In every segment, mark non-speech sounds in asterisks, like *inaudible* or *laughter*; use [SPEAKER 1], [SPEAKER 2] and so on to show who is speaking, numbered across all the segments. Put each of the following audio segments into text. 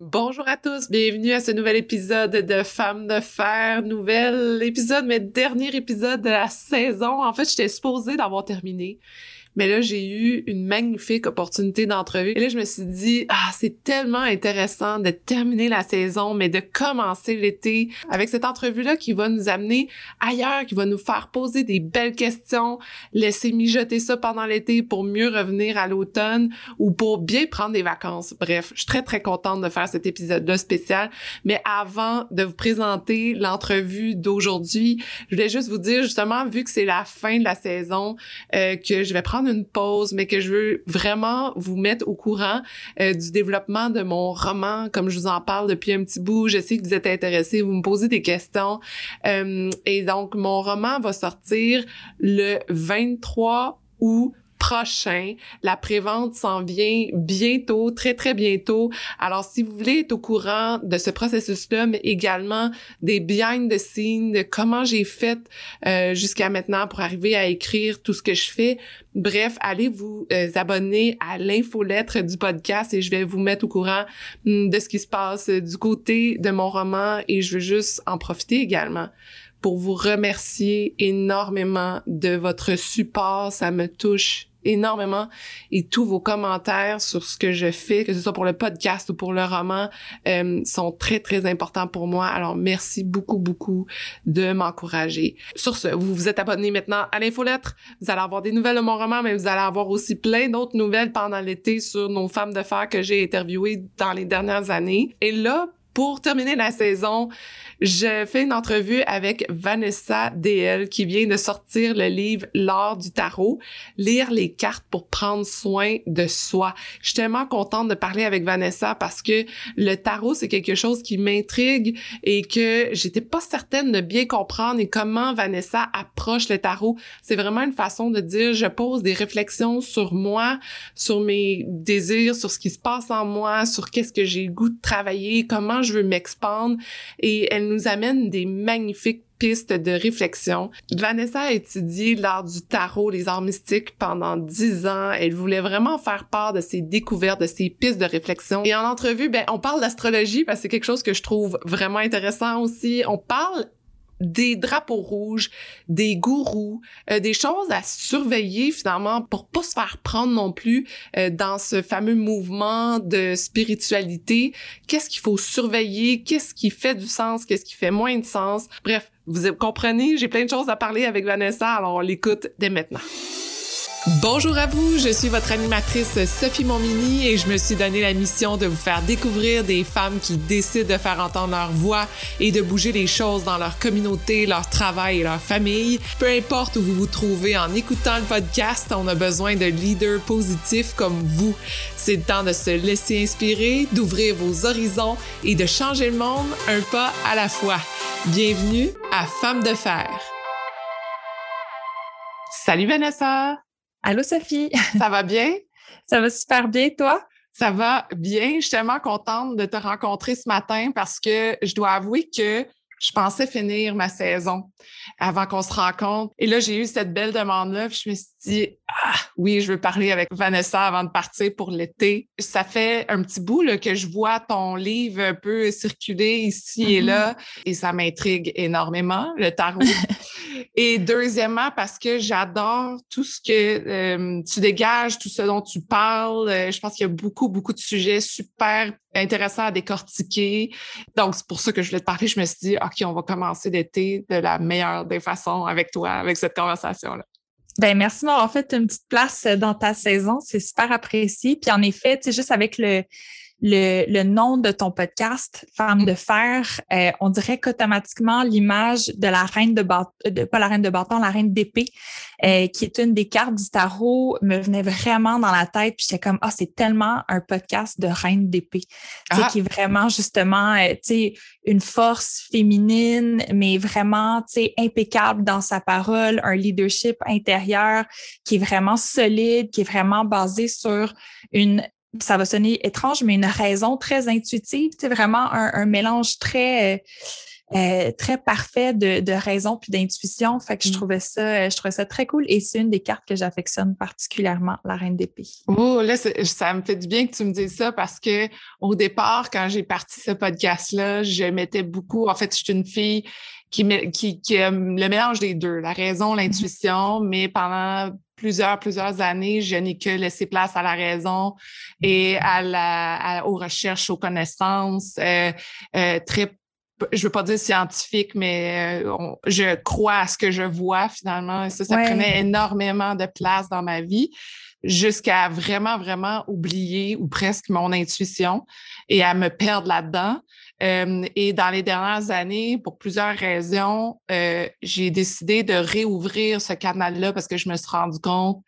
[SPEAKER 1] Bonjour à tous, bienvenue à ce nouvel épisode de Femmes de fer, nouvel épisode, mais dernier épisode de la saison. En fait, j'étais supposée d'avoir terminé, mais là, j'ai eu une magnifique opportunité d'entrevue. Et là, je me suis dit, ah, c'est tellement intéressant de terminer la saison, mais de commencer l'été avec cette entrevue-là qui va nous amener ailleurs, qui va nous faire poser des belles questions, laisser mijoter ça pendant l'été pour mieux revenir à l'automne ou pour bien prendre des vacances. Bref, je suis très, très contente de faire cet épisode-là spécial. Mais avant de vous présenter l'entrevue d'aujourd'hui, je voulais juste vous dire, justement, vu que c'est la fin de la saison, euh, que je vais prendre une pause, mais que je veux vraiment vous mettre au courant euh, du développement de mon roman, comme je vous en parle depuis un petit bout. Je sais que vous êtes intéressés, vous me posez des questions. Euh, et donc, mon roman va sortir le 23 août prochain. La prévente s'en vient bientôt, très très bientôt. Alors si vous voulez être au courant de ce processus-là, mais également des behind the scenes, de comment j'ai fait euh, jusqu'à maintenant pour arriver à écrire tout ce que je fais, bref, allez vous euh, abonner à l'infolettre du podcast et je vais vous mettre au courant hum, de ce qui se passe du côté de mon roman et je veux juste en profiter également pour vous remercier énormément de votre support. Ça me touche énormément et tous vos commentaires sur ce que je fais, que ce soit pour le podcast ou pour le roman, euh, sont très, très importants pour moi. Alors, merci beaucoup, beaucoup de m'encourager. Sur ce, vous vous êtes abonné maintenant à l'infolettre. Vous allez avoir des nouvelles de mon roman, mais vous allez avoir aussi plein d'autres nouvelles pendant l'été sur nos femmes de fer que j'ai interviewées dans les dernières années. Et là, pour terminer la saison, je fais une entrevue avec Vanessa DL qui vient de sortir le livre L'art du tarot, lire les cartes pour prendre soin de soi. Je suis tellement contente de parler avec Vanessa parce que le tarot, c'est quelque chose qui m'intrigue et que j'étais pas certaine de bien comprendre et comment Vanessa approche le tarot. C'est vraiment une façon de dire, je pose des réflexions sur moi, sur mes désirs, sur ce qui se passe en moi, sur qu'est-ce que j'ai le goût de travailler, comment je veux m'expandre et elle nous amène des magnifiques pistes de réflexion. Vanessa a étudié l'art du tarot, les arts mystiques pendant dix ans. Elle voulait vraiment faire part de ses découvertes, de ses pistes de réflexion. Et en entrevue, ben, on parle d'astrologie parce que c'est quelque chose que je trouve vraiment intéressant aussi. On parle des drapeaux rouges, des gourous, euh, des choses à surveiller finalement pour pas se faire prendre non plus euh, dans ce fameux mouvement de spiritualité. Qu'est-ce qu'il faut surveiller? Qu'est-ce qui fait du sens? Qu'est-ce qui fait moins de sens? Bref, vous comprenez, j'ai plein de choses à parler avec Vanessa, alors on l'écoute dès maintenant. Bonjour à vous, je suis votre animatrice Sophie Momini et je me suis donné la mission de vous faire découvrir des femmes qui décident de faire entendre leur voix et de bouger les choses dans leur communauté, leur travail et leur famille. Peu importe où vous vous trouvez en écoutant le podcast, on a besoin de leaders positifs comme vous. C'est le temps de se laisser inspirer, d'ouvrir vos horizons et de changer le monde un pas à la fois. Bienvenue à Femmes de fer. Salut Vanessa!
[SPEAKER 2] Allô, Sophie? *laughs*
[SPEAKER 1] Ça va bien?
[SPEAKER 2] Ça va super bien, toi?
[SPEAKER 1] Ça va bien. Je suis tellement contente de te rencontrer ce matin parce que je dois avouer que je pensais finir ma saison avant qu'on se rencontre. Et là, j'ai eu cette belle demande-là. Je me suis dit, ah, oui, je veux parler avec Vanessa avant de partir pour l'été. Ça fait un petit bout là, que je vois ton livre un peu circuler ici et mm-hmm. là et ça m'intrigue énormément, le tarot. *laughs* et deuxièmement, parce que j'adore tout ce que euh, tu dégages, tout ce dont tu parles. Euh, je pense qu'il y a beaucoup, beaucoup de sujets super intéressants à décortiquer. Donc, c'est pour ça que je voulais te parler. Je me suis dit, OK, on va commencer l'été de la meilleure des façons avec toi, avec cette conversation-là.
[SPEAKER 2] Ben merci d'avoir fait une petite place dans ta saison. C'est super apprécié. Puis en effet, tu sais, juste avec le, le, le, nom de ton podcast, Femme de fer, euh, on dirait qu'automatiquement l'image de la reine de bâton, de, pas la reine de bâton, la reine d'épée, euh, qui est une des cartes du tarot, me venait vraiment dans la tête. Puis j'étais comme, ah, c'est tellement un podcast de reine d'épée, ah. qui est vraiment justement, euh, tu sais, une force féminine, mais vraiment, tu sais, impeccable dans sa parole, un leadership intérieur qui est vraiment solide, qui est vraiment basé sur une ça va sonner étrange, mais une raison très intuitive, c'est vraiment un, mélange très, euh, très parfait de, de raison puis d'intuition. Fait que je mm. trouvais ça, je trouvais ça très cool et c'est une des cartes que j'affectionne particulièrement, la Reine d'épée.
[SPEAKER 1] Oh, là, ça me fait du bien que tu me dises ça parce que au départ, quand j'ai parti ce podcast-là, je mettais beaucoup, en fait, je suis une fille qui, qui, qui aime le mélange des deux, la raison, mm-hmm. l'intuition, mais pendant plusieurs, plusieurs années, je n'ai que laissé place à la raison et à la, aux recherches, aux connaissances, euh, euh, très je veux pas dire scientifique, mais euh, je crois à ce que je vois finalement. ça, ça prenait énormément de place dans ma vie jusqu'à vraiment, vraiment oublier ou presque mon intuition et à me perdre là-dedans. Euh, et dans les dernières années, pour plusieurs raisons, euh, j'ai décidé de réouvrir ce canal-là parce que je me suis rendu compte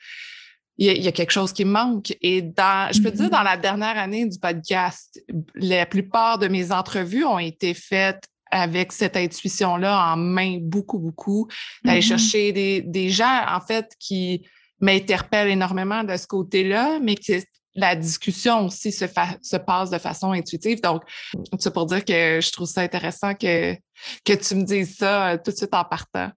[SPEAKER 1] il y, a, quelque chose qui manque. Et dans, je peux te dire, dans mm-hmm. la dernière année du podcast, la plupart de mes entrevues ont été faites avec cette intuition-là en main, beaucoup, beaucoup, d'aller mm-hmm. chercher des, des gens, en fait, qui m'interpellent énormément de ce côté-là, mais que la discussion aussi se, se passe de façon intuitive. Donc, c'est pour dire que je trouve ça intéressant que, que tu me dises ça euh, tout de suite en partant.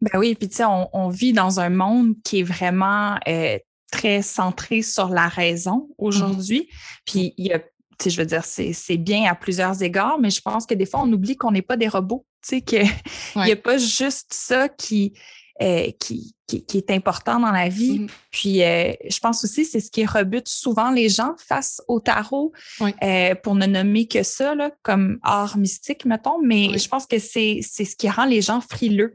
[SPEAKER 2] Ben oui, puis tu sais, on, on, vit dans un monde qui est vraiment euh, très centré sur la raison aujourd'hui. Puis il y a, je veux dire, c'est bien à plusieurs égards, mais je pense que des fois, on oublie qu'on n'est pas des robots. Tu sais, qu'il *laughs* n'y a pas juste ça qui, euh, qui, qui, qui, est important dans la vie. Mm-hmm. Puis, euh, je pense aussi, c'est ce qui rebute souvent les gens face au tarot, euh, pour ne nommer que ça, là, comme art mystique, mettons. Mais je pense que c'est ce qui rend les gens frileux.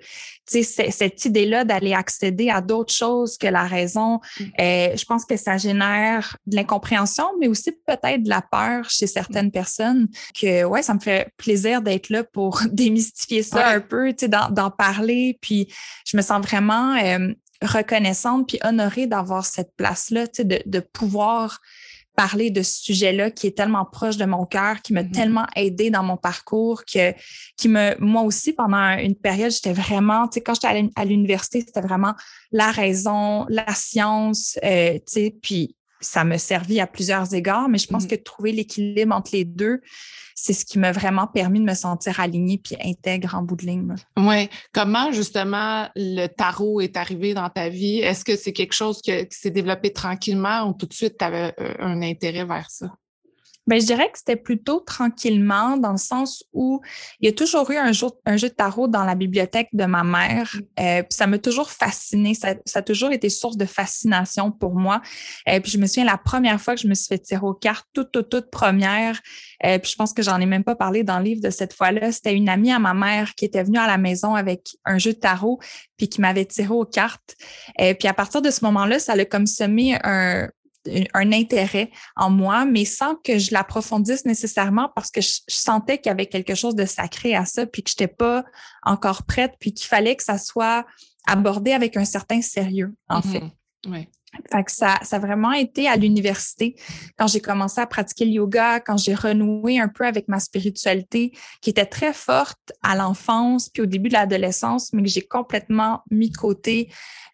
[SPEAKER 2] Tu sais, cette idée-là d'aller accéder à d'autres choses que la raison, mm. euh, je pense que ça génère de l'incompréhension, mais aussi peut-être de la peur chez certaines personnes. Que, ouais, ça me fait plaisir d'être là pour *laughs* démystifier ça un peu, tu sais, d'en parler. Puis, je me sens vraiment reconnaissante puis honorée d'avoir cette place-là, de, de pouvoir parler de ce sujet-là qui est tellement proche de mon cœur, qui m'a mm-hmm. tellement aidé dans mon parcours, que, qui me, moi aussi, pendant une période, j'étais vraiment, tu sais, quand j'étais à l'université, c'était vraiment la raison, la science, euh, tu sais, puis ça m'a servi à plusieurs égards, mais je pense mm-hmm. que trouver l'équilibre entre les deux, c'est ce qui m'a vraiment permis de me sentir alignée puis intègre en bout de ligne.
[SPEAKER 1] Oui. Comment justement le tarot est arrivé dans ta vie? Est-ce que c'est quelque chose qui s'est développé tranquillement ou tout de suite tu avais euh, un intérêt vers ça?
[SPEAKER 2] Ben, je dirais que c'était plutôt tranquillement, dans le sens où il y a toujours eu un jeu, un jeu de tarot dans la bibliothèque de ma mère. Mm. Euh, puis ça m'a toujours fasciné. Ça, ça, a toujours été source de fascination pour moi. Euh, puis je me souviens la première fois que je me suis fait tirer aux cartes, toute, toute, toute première. Euh, puis je pense que j'en ai même pas parlé dans le livre de cette fois-là. C'était une amie à ma mère qui était venue à la maison avec un jeu de tarot puis qui m'avait tiré aux cartes. Et euh, puis à partir de ce moment-là, ça a comme semé un, un intérêt en moi, mais sans que je l'approfondisse nécessairement parce que je, sentais qu'il y avait quelque chose de sacré à ça, puis que je n'étais pas encore prête, puis qu'il fallait que ça soit abordé avec un certain sérieux, en mm-hmm. fait.
[SPEAKER 1] Oui.
[SPEAKER 2] Fait que ça, ça a vraiment été à l'université, quand j'ai commencé à pratiquer le yoga, quand j'ai renoué un peu avec ma spiritualité, qui était très forte à l'enfance, puis au début de l'adolescence, mais que j'ai complètement mis de côté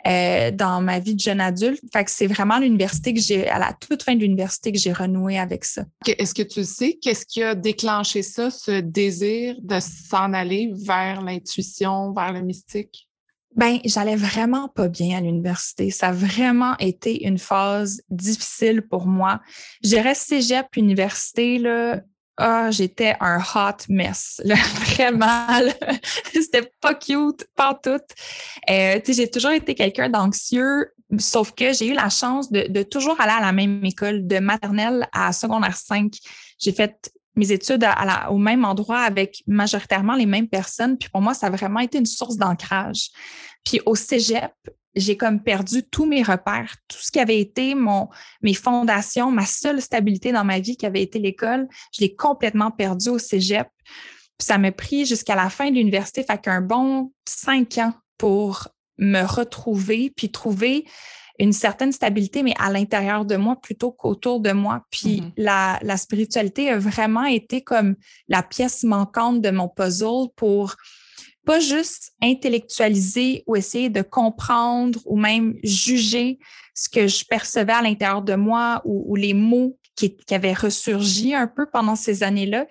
[SPEAKER 2] euh, dans ma vie de jeune adulte. Fait que c'est vraiment l'université que j'ai, à la toute fin de l'université, que j'ai renoué avec ça.
[SPEAKER 1] Est-ce que tu sais qu'est-ce qui a déclenché ça, ce désir de s'en aller vers l'intuition, vers le mystique?
[SPEAKER 2] Ben, j'allais vraiment pas bien à l'université. Ça a vraiment été une phase difficile pour moi. Je dirais cégep, université, là, ah, j'étais un hot mess, là, *laughs* vraiment. *laughs* C'était pas cute, pas tout. Euh, j'ai toujours été quelqu'un d'anxieux, sauf que j'ai eu la chance de, de, toujours aller à la même école, de maternelle à secondaire 5. J'ai fait mes études au même endroit avec majoritairement les mêmes personnes. Puis pour moi, ça a vraiment été une source d'ancrage. Puis au cégep, j'ai comme perdu tous mes repères, tout ce qui avait été mon, mes fondations, ma seule stabilité dans ma vie qui avait été l'école, je l'ai complètement perdu au cégep. Puis ça m'a pris jusqu'à la fin de l'université, fait qu'un bon cinq ans pour me retrouver, puis trouver une certaine stabilité, mais à l'intérieur de moi plutôt qu'autour de moi. Puis mm-hmm. la, la spiritualité a vraiment été comme la pièce manquante de mon puzzle pour pas juste intellectualiser ou essayer de comprendre ou même juger ce que je percevais à l'intérieur de moi ou, les mots qui, qui, avaient ressurgi un peu pendant ces années-là,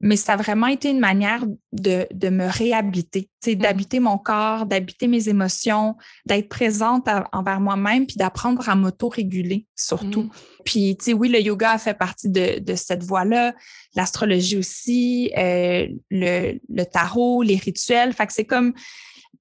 [SPEAKER 2] mais ça a vraiment été une manière de, de me réhabiter, mmh. d'habiter mon corps, d'habiter mes émotions, d'être présente envers moi-même, puis d'apprendre à m'auto-réguler surtout. Mmh. Puis, tu sais, oui, le yoga a fait partie de, de cette voie-là, l'astrologie aussi, euh, le, le tarot, les rituels. Fait que c'est comme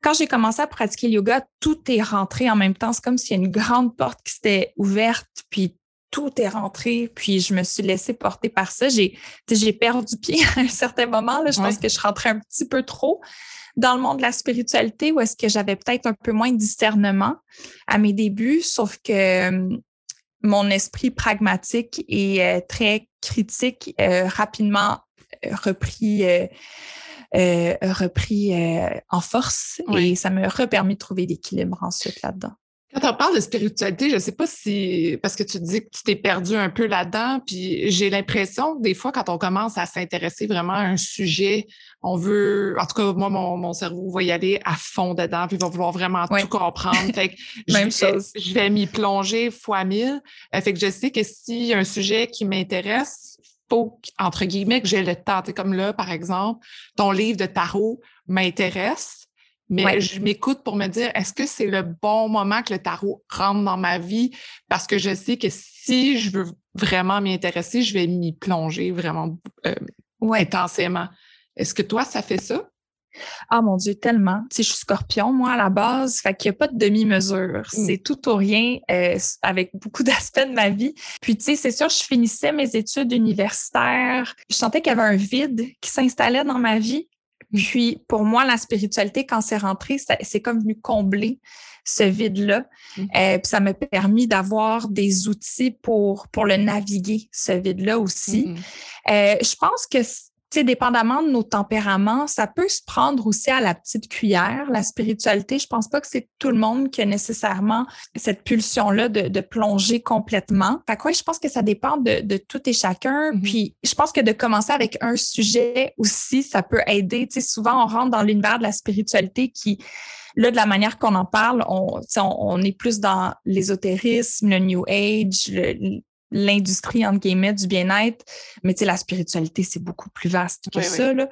[SPEAKER 2] quand j'ai commencé à pratiquer le yoga, tout est rentré en même temps. C'est comme s'il y a une grande porte qui s'était ouverte, puis tout est rentré, puis je me suis laissée porter par ça. J'ai, j'ai perdu pied *laughs* à un certain moment. Là. Je pense que je rentrais un petit peu trop dans le monde de la spiritualité où est-ce que j'avais peut-être un peu moins de discernement à mes débuts, sauf que hum, mon esprit pragmatique et euh, très critique euh, rapidement euh, repris repris en force et ça me repermis de trouver l'équilibre ensuite là-dedans.
[SPEAKER 1] Quand on parle de spiritualité, je ne sais pas si, parce que tu dis que tu t'es perdu un peu là-dedans, puis j'ai l'impression que des fois, quand on commence à s'intéresser vraiment à un sujet, on veut, en tout cas, moi, mon, cerveau va y aller à fond dedans, puis va vouloir vraiment tout comprendre. *laughs* Fait que Même je, chose. Je vais m'y plonger fois mille. Euh, fait que je sais que s'il y a un sujet qui m'intéresse, faut, entre guillemets, que j'ai le temps. comme là, par exemple, ton livre de tarot m'intéresse mais je m'écoute pour me dire, est-ce que c'est le bon moment que le tarot rentre dans ma vie? Parce que je sais que si je veux vraiment m'y intéresser, je vais m'y plonger vraiment euh, intensément. Est-ce que toi, ça fait ça?
[SPEAKER 2] Ah mon Dieu, tellement. Tu sais, je suis scorpion, moi, à la base, fait qu'il n'y a pas de demi-mesure. Mmh. C'est tout ou rien euh, avec beaucoup *laughs* d'aspects de ma vie. Puis, tu sais, c'est sûr, je finissais mes études universitaires. Je sentais qu'il y avait un vide qui s'installait dans ma vie. Puis pour moi, la spiritualité, quand c'est rentré, c'est comme venu combler ce vide-là. Mmh. Euh, puis ça m'a permis d'avoir des outils pour, pour le naviguer, ce vide-là aussi. Mmh euh, je pense que sais, dépendamment de nos tempéraments, ça peut se prendre aussi à la petite cuillère. La spiritualité, je pense pas que c'est tout le monde qui a nécessairement cette pulsion-là de, de, plonger complètement. Fait quoi, je pense que ça dépend de, de tout et chacun. Mm-hmm. Puis, je pense que de commencer avec un sujet aussi, ça peut aider. Tu sais, souvent, on rentre dans l'univers de la spiritualité qui, là, de la manière qu'on en parle, on, on, on est plus dans l'ésotérisme, le New Age, le, l'industrie, entre guillemets, du bien-être. Mais tu sais, la spiritualité, c'est beaucoup plus vaste que ça. Là.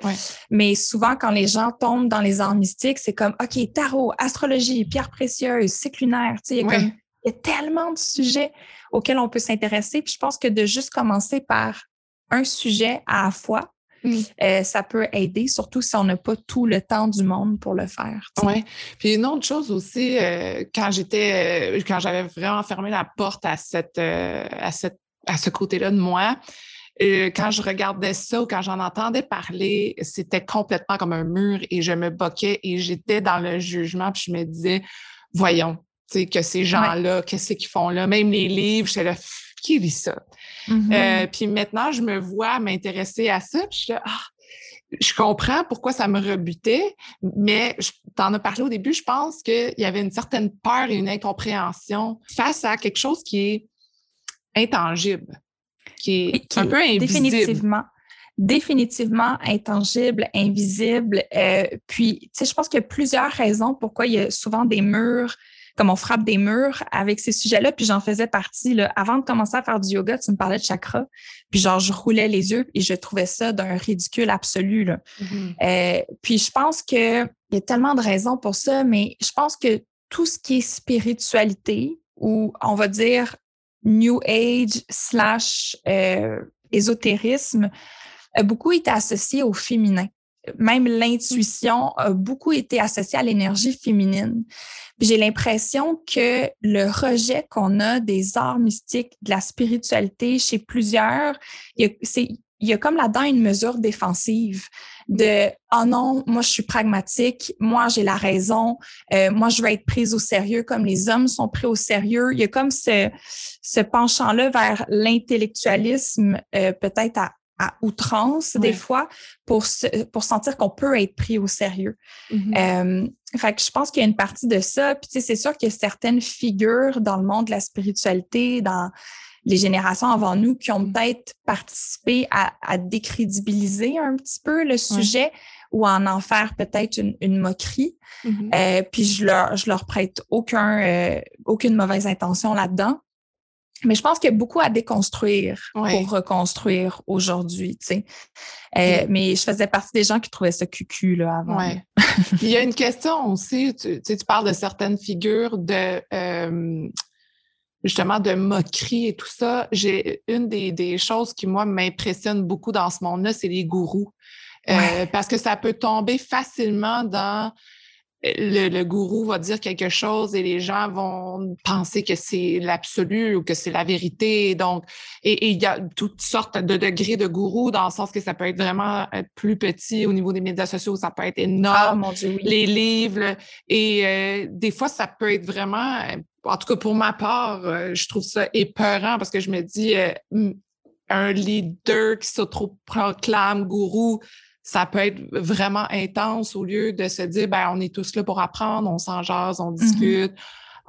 [SPEAKER 2] Mais souvent, quand les gens tombent dans les arts mystiques, c'est comme, OK, tarot, astrologie, pierre précieuse, cycle lunaire, tu sais, il y, a tellement de sujets auxquels on peut s'intéresser. Puis je pense que de juste commencer par un sujet à la fois, mmh. euh, ça peut aider, surtout si on n'a pas tout le temps du monde pour le faire.
[SPEAKER 1] Oui. Puis une autre chose aussi, euh, quand j'étais, euh, quand j'avais vraiment fermé la porte à cette, à cette, à ce côté-là de moi, quand je regardais ça ou quand j'en entendais parler, c'était complètement comme un mur et je me boquais et j'étais dans le jugement puis je me disais, voyons, tu sais, que ces gens-là, qu'est-ce qu'ils font là? Même les livres, j'étais là, qui lit ça? Mm-hmm. Euh, puis maintenant, je me vois m'intéresser à ça, puis je ah, je comprends pourquoi ça me rebutait, mais tu en as parlé au début, je pense qu'il y avait une certaine peur et une incompréhension face à quelque chose qui est intangible, qui est, un peu invisible.
[SPEAKER 2] Définitivement définitivement intangible, invisible. Euh, puis, tu sais, je pense qu'il y a plusieurs raisons pourquoi il y a souvent des murs comme on frappe des murs avec ces sujets-là. Puis j'en faisais partie. Là. Avant de commencer à faire du yoga, tu me parlais de chakra. Puis genre, je roulais les yeux et je trouvais ça d'un ridicule absolu. Là. Mm-hmm. Euh, puis je pense qu'il y a tellement de raisons pour ça, mais je pense que tout ce qui est spiritualité ou on va dire New Age slash euh, ésotérisme a beaucoup été associé au féminin même l'intuition a beaucoup été associée à l'énergie féminine. J'ai l'impression que le rejet qu'on a des arts mystiques, de la spiritualité chez plusieurs, il y a, comme là-dedans une mesure défensive de oh non, moi je suis pragmatique, moi j'ai la raison, euh, moi je veux être prise au sérieux comme les hommes sont pris au sérieux. Il y a comme ce, penchant-là vers l'intellectualisme, euh, peut-être à à outrance des fois pour, pour sentir qu'on peut être pris au sérieux. Mm-hmm. Euh, fait que je pense qu'il y a une partie de ça. Puis c'est sûr qu'il y a certaines figures dans le monde de la spiritualité, dans les générations avant nous, qui ont mm. peut-être participé à, à, décrédibiliser un petit peu le sujet ou à en faire peut-être une, moquerie. Mm-hmm. euh, puis je leur, je leur prête aucun, euh, aucune mauvaise intention là-dedans. Mais je pense qu'il y a beaucoup à déconstruire pour reconstruire aujourd'hui, tu sais. Euh, mais je faisais partie des gens qui trouvaient ça cucu là, avant.
[SPEAKER 1] Ouais. Il y a une question aussi, tu, tu parles de certaines figures de euh, justement de moquerie et tout ça. J'ai une des, des, choses qui, moi, m'impressionne beaucoup dans ce monde-là, c'est les gourous. Euh, parce que ça peut tomber facilement dans le, gourou va dire quelque chose et les gens vont penser que c'est l'absolu ou que c'est la vérité. Donc, et, il y a toutes sortes de degrés de gourou dans le sens que ça peut être vraiment plus petit au niveau des médias sociaux, ça peut être énorme.
[SPEAKER 2] Ah,
[SPEAKER 1] les livres et euh, des fois ça peut être vraiment, en tout cas pour ma part, euh, je trouve ça épeurant parce que je me dis euh, un leader qui s'auto-proclame gourou, ça peut être vraiment intense au lieu de se dire, ben, on est tous là pour apprendre, on s'en jase, on mm-hmm. discute.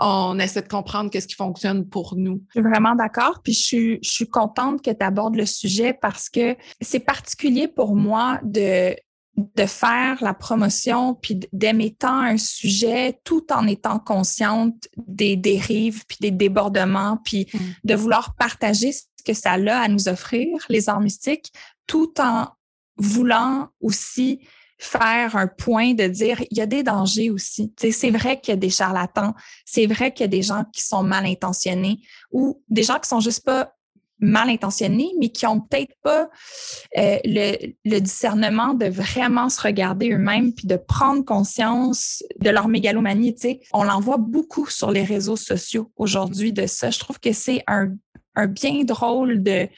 [SPEAKER 1] On essaie de comprendre qu'est-ce qui fonctionne pour nous.
[SPEAKER 2] Je suis vraiment d'accord. Puis je suis, je suis contente que tu abordes le sujet parce que c'est particulier pour moi de, de faire la promotion puis d'aimer tant un sujet tout en étant consciente des dérives puis des débordements puis mm. de vouloir partager ce que ça a à nous offrir, les arts mystiques, tout en voulant aussi faire un point de dire il y a des dangers aussi. c'est vrai qu'il y a des charlatans, c'est vrai qu'il y a des gens qui sont mal intentionnés ou des gens qui sont juste pas mal intentionnés, mais qui ont peut-être pas euh, le, le, discernement de vraiment se regarder eux-mêmes puis de prendre conscience de leur mégalomanie. On l'en voit beaucoup sur les réseaux sociaux aujourd'hui de ça. Je trouve que c'est un, un bien drôle de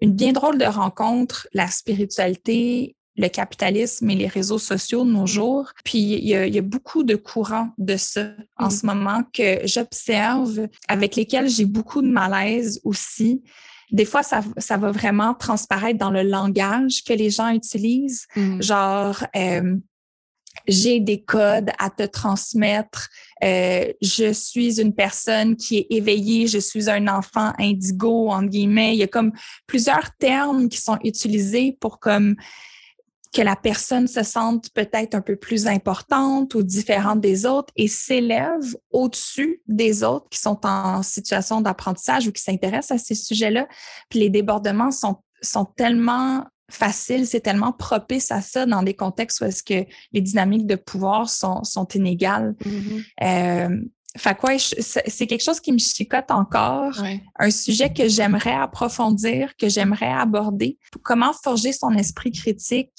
[SPEAKER 2] une bien drôle de rencontre, la spiritualité, le capitalisme et les réseaux sociaux de nos jours. Puis il y a, beaucoup de courants de ça en mm. ce moment que j'observe, avec lesquels j'ai beaucoup de malaise aussi. Des fois, ça, ça, va vraiment transparaître dans le langage que les gens utilisent, mm. genre euh, j'ai des codes à te transmettre, euh, je suis une personne qui est éveillée, je suis un enfant indigo, en guillemets. Il y a comme plusieurs termes qui sont utilisés pour comme que la personne se sente peut-être un peu plus importante ou différente des autres et s'élève au-dessus des autres qui sont en situation d'apprentissage ou qui s'intéressent à ces sujets-là. Puis les débordements sont, sont tellement facile, c'est tellement propice à ça dans des contextes où est-ce que les dynamiques de pouvoir sont, sont inégales. Mm-hmm. Euh, fait c'est quelque chose qui me chicote encore, un sujet que j'aimerais approfondir, que j'aimerais aborder. Comment forger son esprit critique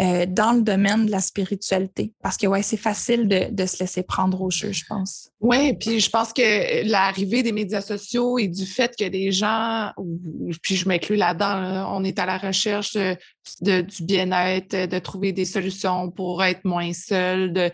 [SPEAKER 2] euh, dans le domaine de la spiritualité. Parce que, ouais, c'est facile de, de, se laisser prendre au jeu, je pense.
[SPEAKER 1] Oui, puis je pense que l'arrivée des médias sociaux et du fait que des gens, puis je m'inclus là-dedans, on est à la recherche de, du bien-être, de trouver des solutions pour être moins seul, de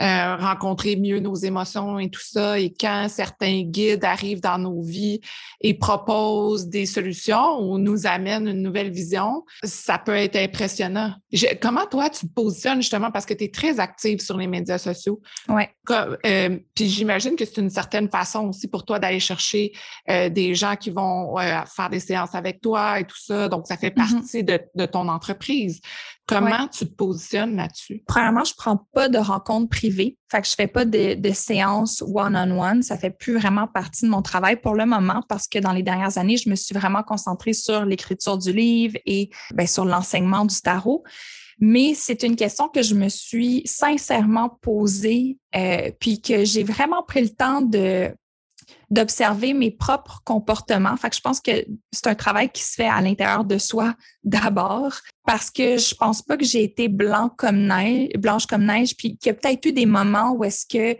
[SPEAKER 1] euh, rencontrer mieux nos émotions et tout ça. Et quand certains guides arrivent dans nos vies et proposent des solutions ou nous amènent une nouvelle vision, ça peut être impressionnant. comment toi, tu te positionnes justement parce que tu es très active sur les médias sociaux?
[SPEAKER 2] Oui.
[SPEAKER 1] Euh, puis j'imagine que c'est une certaine façon aussi pour toi d'aller chercher euh, des gens qui vont faire des séances avec toi et tout ça. Donc, ça fait mm-hmm. partie de, de ton entreprise. Comment tu te positionnes là-dessus?
[SPEAKER 2] Premièrement, je prends pas de rencontres privées. Fait que je fais pas de, de séances one-on-one. Ça fait plus vraiment partie de mon travail pour le moment parce que dans les dernières années, je me suis vraiment concentrée sur l'écriture du livre et ben, sur l'enseignement du tarot. Mais c'est une question que je me suis sincèrement posée, euh, puis que j'ai vraiment pris le temps de d'observer mes propres comportements. Fait que je pense que c'est un travail qui se fait à l'intérieur de soi d'abord parce que je pense pas que j'ai été blanc comme neige, blanche comme neige, puis qu'il y a peut-être eu des moments où est-ce que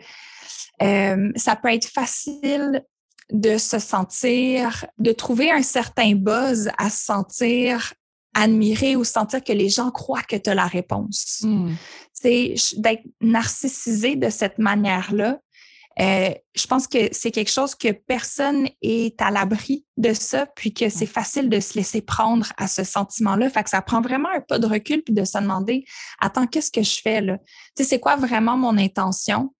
[SPEAKER 2] euh, ça peut être facile de se sentir, de trouver un certain buzz à se sentir admiré ou sentir que les gens croient que tu as la réponse. Hmm. C'est d'être narcissisé de cette manière-là. Euh, je pense que c'est quelque chose que personne est à l'abri de ça, puis que c'est facile de se laisser prendre à ce sentiment-là. Fait que ça prend vraiment un pas de recul puis de se demander, attends, qu'est-ce que je fais là? Tu sais, c'est quoi vraiment mon intention?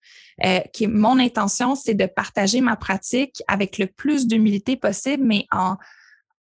[SPEAKER 2] Euh, qui, mon intention, c'est de partager ma pratique avec le plus d'humilité possible, mais en,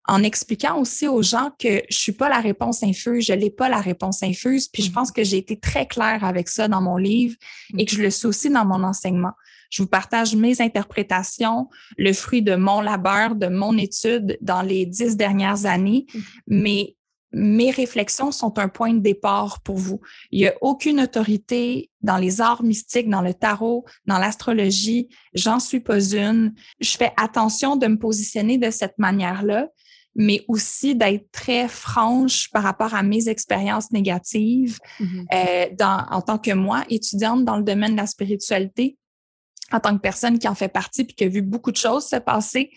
[SPEAKER 2] en expliquant aussi aux gens que je suis pas la réponse infuse, je n'ai pas la réponse infuse. Puis je mm-hmm. pense que j'ai été très claire avec ça dans mon livre et que je le suis aussi dans mon enseignement. Je vous partage mes interprétations, le fruit de mon labeur, de mon étude dans les dix dernières années, mm-hmm. mais mes réflexions sont un point de départ pour vous. Il n'y a aucune autorité dans les arts mystiques, dans le tarot, dans l'astrologie. J'en suis pas une. Je fais attention de me positionner de cette manière-là, mais aussi d'être très franche par rapport à mes expériences négatives mm-hmm. euh, dans, en tant que moi, étudiante dans le domaine de la spiritualité, en tant que personne qui en fait partie puis qui a vu beaucoup de choses se passer.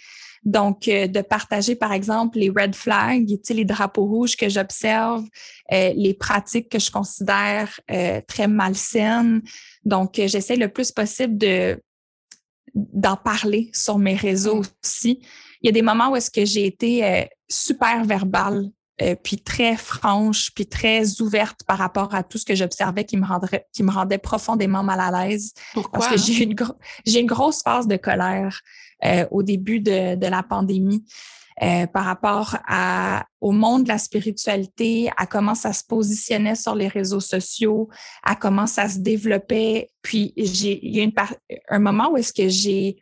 [SPEAKER 2] Donc, euh, de partager, par exemple, les red flags, les drapeaux rouges que j'observe, euh, les pratiques que je considère euh, très malsaines. Donc, j'essaie le plus possible de d'en parler sur mes réseaux mm. aussi. Il y a des moments où est-ce que j'ai été super verbale, puis très franche, puis très ouverte par rapport à tout ce que j'observais qui me rendrait, qui me rendait profondément mal à l'aise.
[SPEAKER 1] Pourquoi?
[SPEAKER 2] Parce que j'ai une, une grosse phase de colère. Euh, au début de, de la pandémie. Euh, par rapport à, au monde de la spiritualité, à comment ça se positionnait sur les réseaux sociaux, à comment ça se développait. Puis j'ai, il y a une un moment où est-ce que j'ai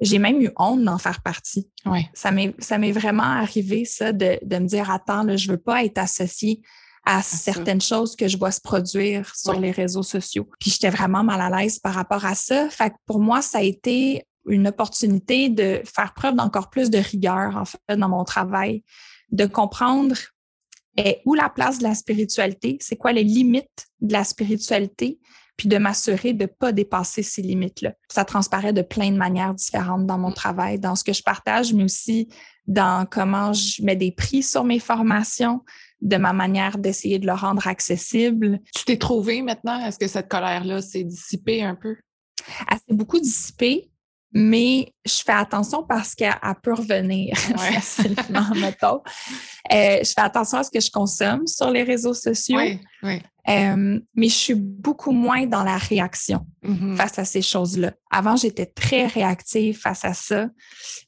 [SPEAKER 2] j'ai même eu honte d'en faire partie.
[SPEAKER 1] Ouais.
[SPEAKER 2] Ça m'est ça m'est vraiment arrivé ça de, de me dire attends là, je veux pas être associée à, certaines choses que je vois se produire sur les réseaux sociaux. Puis j'étais vraiment mal à l'aise par rapport à ça. Fait que pour moi, ça a été une opportunité de faire preuve d'encore plus de rigueur, en fait, dans mon travail, de comprendre est où la place de la spiritualité, c'est quoi les limites de la spiritualité, puis de m'assurer de ne pas dépasser ces limites-là. Ça transparaît de plein de manières différentes dans mon travail, dans ce que je partage, mais aussi dans comment je mets des prix sur mes formations, de ma manière d'essayer de le rendre accessible.
[SPEAKER 1] Tu t'es trouvé maintenant? Est-ce que cette colère-là s'est dissipée un peu?
[SPEAKER 2] Elle s'est beaucoup dissipée mais je fais attention parce qu'elle peut revenir *laughs* facilement, *laughs* mettons. Euh, je fais attention à ce que je consomme sur les réseaux sociaux. Euh, mais je suis beaucoup moins dans la réaction mm-hmm. face à ces choses-là. Avant, j'étais très réactive face à ça.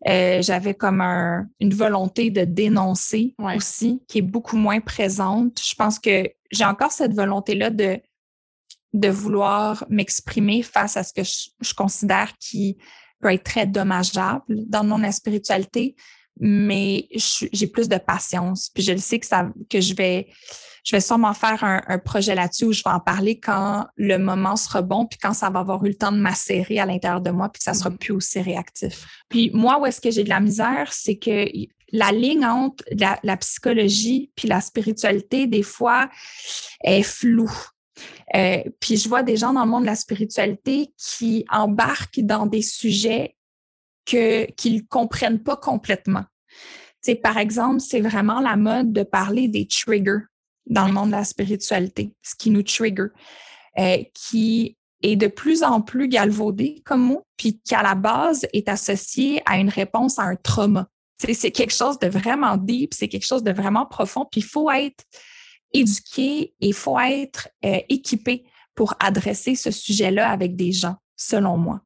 [SPEAKER 2] Euh, j'avais comme une volonté de dénoncer aussi, qui est beaucoup moins présente. Je pense que j'ai encore cette volonté-là de, de vouloir m'exprimer face à ce que je considère qui peut être très dommageable dans mon spiritualité, mais j'ai plus de patience. Puis je le sais que ça, que je vais, je vais sûrement faire un, projet là-dessus où je vais en parler quand le moment sera bon, puis quand ça va avoir eu le temps de macérer à l'intérieur de moi, puis que ça sera mm-hmm. plus aussi réactif. Puis moi, où est-ce que j'ai de la misère, c'est que la ligne entre la, la, psychologie puis la spiritualité, des fois, est floue. Euh, puis je vois des gens dans le monde de la spiritualité qui embarquent dans des sujets que qu'ils ne comprennent pas complètement. C'est par exemple, c'est vraiment la mode de parler des triggers dans le monde de la spiritualité, ce qui nous trigger, euh, qui est de plus en plus galvaudé comme mot, puis qui à la base est associé à une réponse à un trauma. C'est quelque chose de vraiment deep, c'est quelque chose de vraiment profond, puis il faut être éduqué et il faut être euh, équipé pour adresser ce sujet-là avec des gens, selon moi.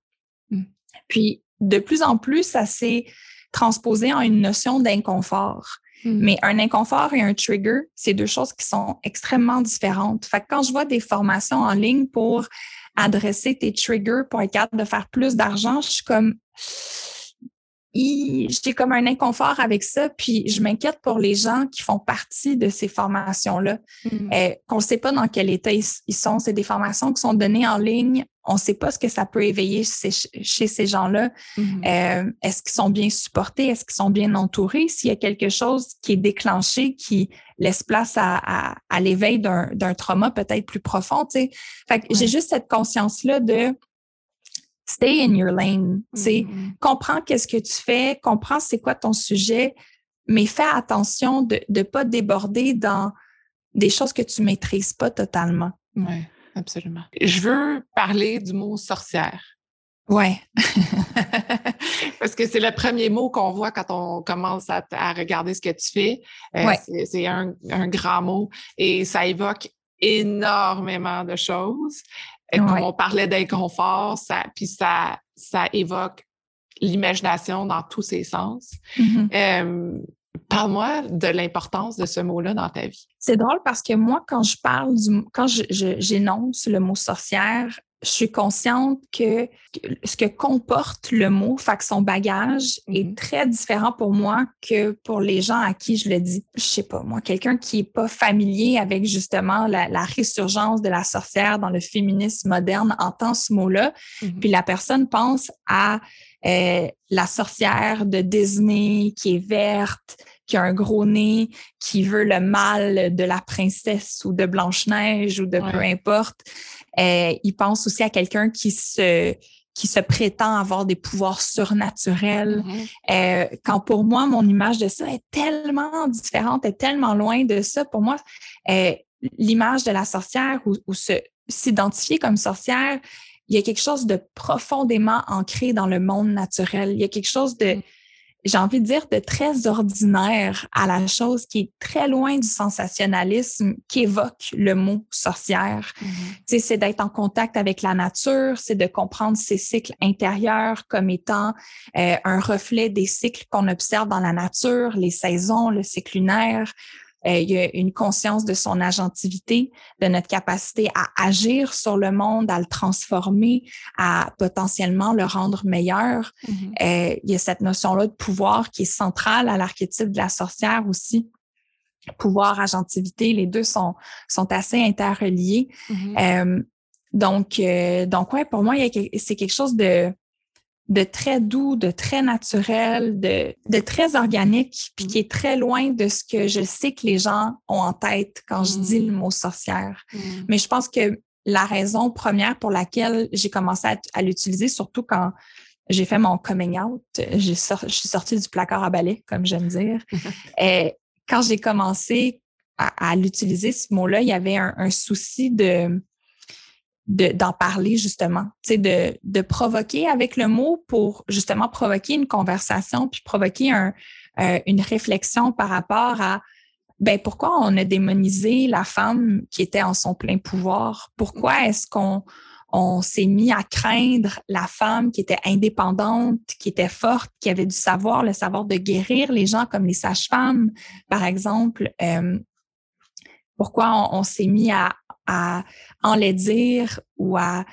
[SPEAKER 2] Mm. Puis, de plus en plus, ça s'est transposé en une notion d'inconfort. Mm. Mais un inconfort et un trigger, c'est deux choses qui sont extrêmement différentes. Fait que quand je vois des formations en ligne pour adresser tes triggers pour être capable de faire plus d'argent, je suis comme j'ai comme un inconfort avec ça, puis je m'inquiète pour les gens qui font partie de ces formations-là, mm. euh, qu'on ne sait pas dans quel état ils, sont. C'est des formations qui sont données en ligne. On ne sait pas ce que ça peut éveiller chez, ces gens-là. Mm-hmm. Euh, est-ce qu'ils sont bien supportés? Est-ce qu'ils sont bien entourés? S'il y a quelque chose qui est déclenché, qui laisse place à, l'éveil d'un trauma peut-être plus profond, tu sais. j'ai juste cette conscience-là de stay in your lane. Mm Comprends qu'est-ce que tu fais, comprends c'est quoi ton sujet, mais fais attention de ne pas déborder dans des choses que tu maîtrises pas totalement.
[SPEAKER 1] Oui, absolument. Je veux parler du mot sorcière.
[SPEAKER 2] Ouais. *laughs*
[SPEAKER 1] Parce que c'est le premier mot qu'on voit quand on commence à, regarder ce que tu fais. Euh, c'est un, un, grand mot et ça évoque énormément de choses. On parlait d'inconfort, ça, puis ça, ça évoque l'imagination dans tous ses sens. Mm-hmm. Parle-moi de l'importance de ce mot-là dans ta vie.
[SPEAKER 2] C'est drôle parce que moi, quand je parle du, quand j'énonce le mot sorcière, je suis consciente que ce que comporte le mot, fait que son bagage est
[SPEAKER 1] Mhm.
[SPEAKER 2] très différent pour moi que pour les gens à qui je le dis. Je sais pas, moi, quelqu'un qui est pas familier avec justement la, la résurgence de la sorcière dans le féminisme moderne entend ce mot-là,
[SPEAKER 1] Mhm.
[SPEAKER 2] puis la personne pense à euh, la sorcière de Disney qui est verte, qui a un gros nez, qui veut le mal de la princesse ou de Blanche-Neige ou de peu importe. Euh, il pense aussi à quelqu'un qui se qui se prétend avoir des pouvoirs surnaturels.
[SPEAKER 1] Mhm.
[SPEAKER 2] Euh, quand pour moi, mon image de ça est tellement différente, est tellement loin de ça. Pour moi, euh, l'image de la sorcière ou, ou se s'identifier comme sorcière, il y a quelque chose de profondément ancré dans le monde naturel. Il y a quelque chose de,
[SPEAKER 1] Mm.
[SPEAKER 2] J'ai envie de dire, de très ordinaire à la chose qui est très loin du sensationnalisme qu'évoque le mot sorcière. Sais, c'est d'être en contact avec la nature, c'est de comprendre ses cycles intérieurs comme étant euh, un reflet des cycles qu'on observe dans la nature, les saisons, le cycle lunaire. Euh, il y a une conscience de son agentivité, de notre capacité à agir sur le monde, à le transformer, à potentiellement le rendre meilleur.
[SPEAKER 1] Mhm.
[SPEAKER 2] Euh, il y a cette notion-là de pouvoir qui est centrale à l'archétype de la sorcière aussi. Pouvoir, agentivité, les deux sont, sont assez interreliés.
[SPEAKER 1] Mhm.
[SPEAKER 2] Euh, donc, euh, donc ouais, pour moi, il y a que- c'est quelque chose de, de très doux, de très naturel, de, de très organique, puis
[SPEAKER 1] Mm.
[SPEAKER 2] qui est très loin de ce que je sais que les gens ont en tête quand je dis
[SPEAKER 1] Mm.
[SPEAKER 2] le mot sorcière.
[SPEAKER 1] Mhm.
[SPEAKER 2] Mais je pense que la raison première pour laquelle j'ai commencé à, à l'utiliser, surtout quand j'ai fait mon coming out, je suis sortie du placard à balai, comme j'aime dire. *laughs* Et quand j'ai commencé à, à l'utiliser, ce mot-là, il y avait un, un souci de de- d'en parler justement, de, de provoquer avec le mot pour justement provoquer une conversation, puis provoquer un, euh, une réflexion par rapport à ben pourquoi on a démonisé la femme qui était en son plein pouvoir? Pourquoi est-ce qu'on on s'est mis à craindre la femme qui était indépendante, qui était forte, qui avait du savoir, le savoir de guérir les gens comme les sages-femmes, par exemple? Euh, pourquoi on s'est mis à, à enlaidir ou à,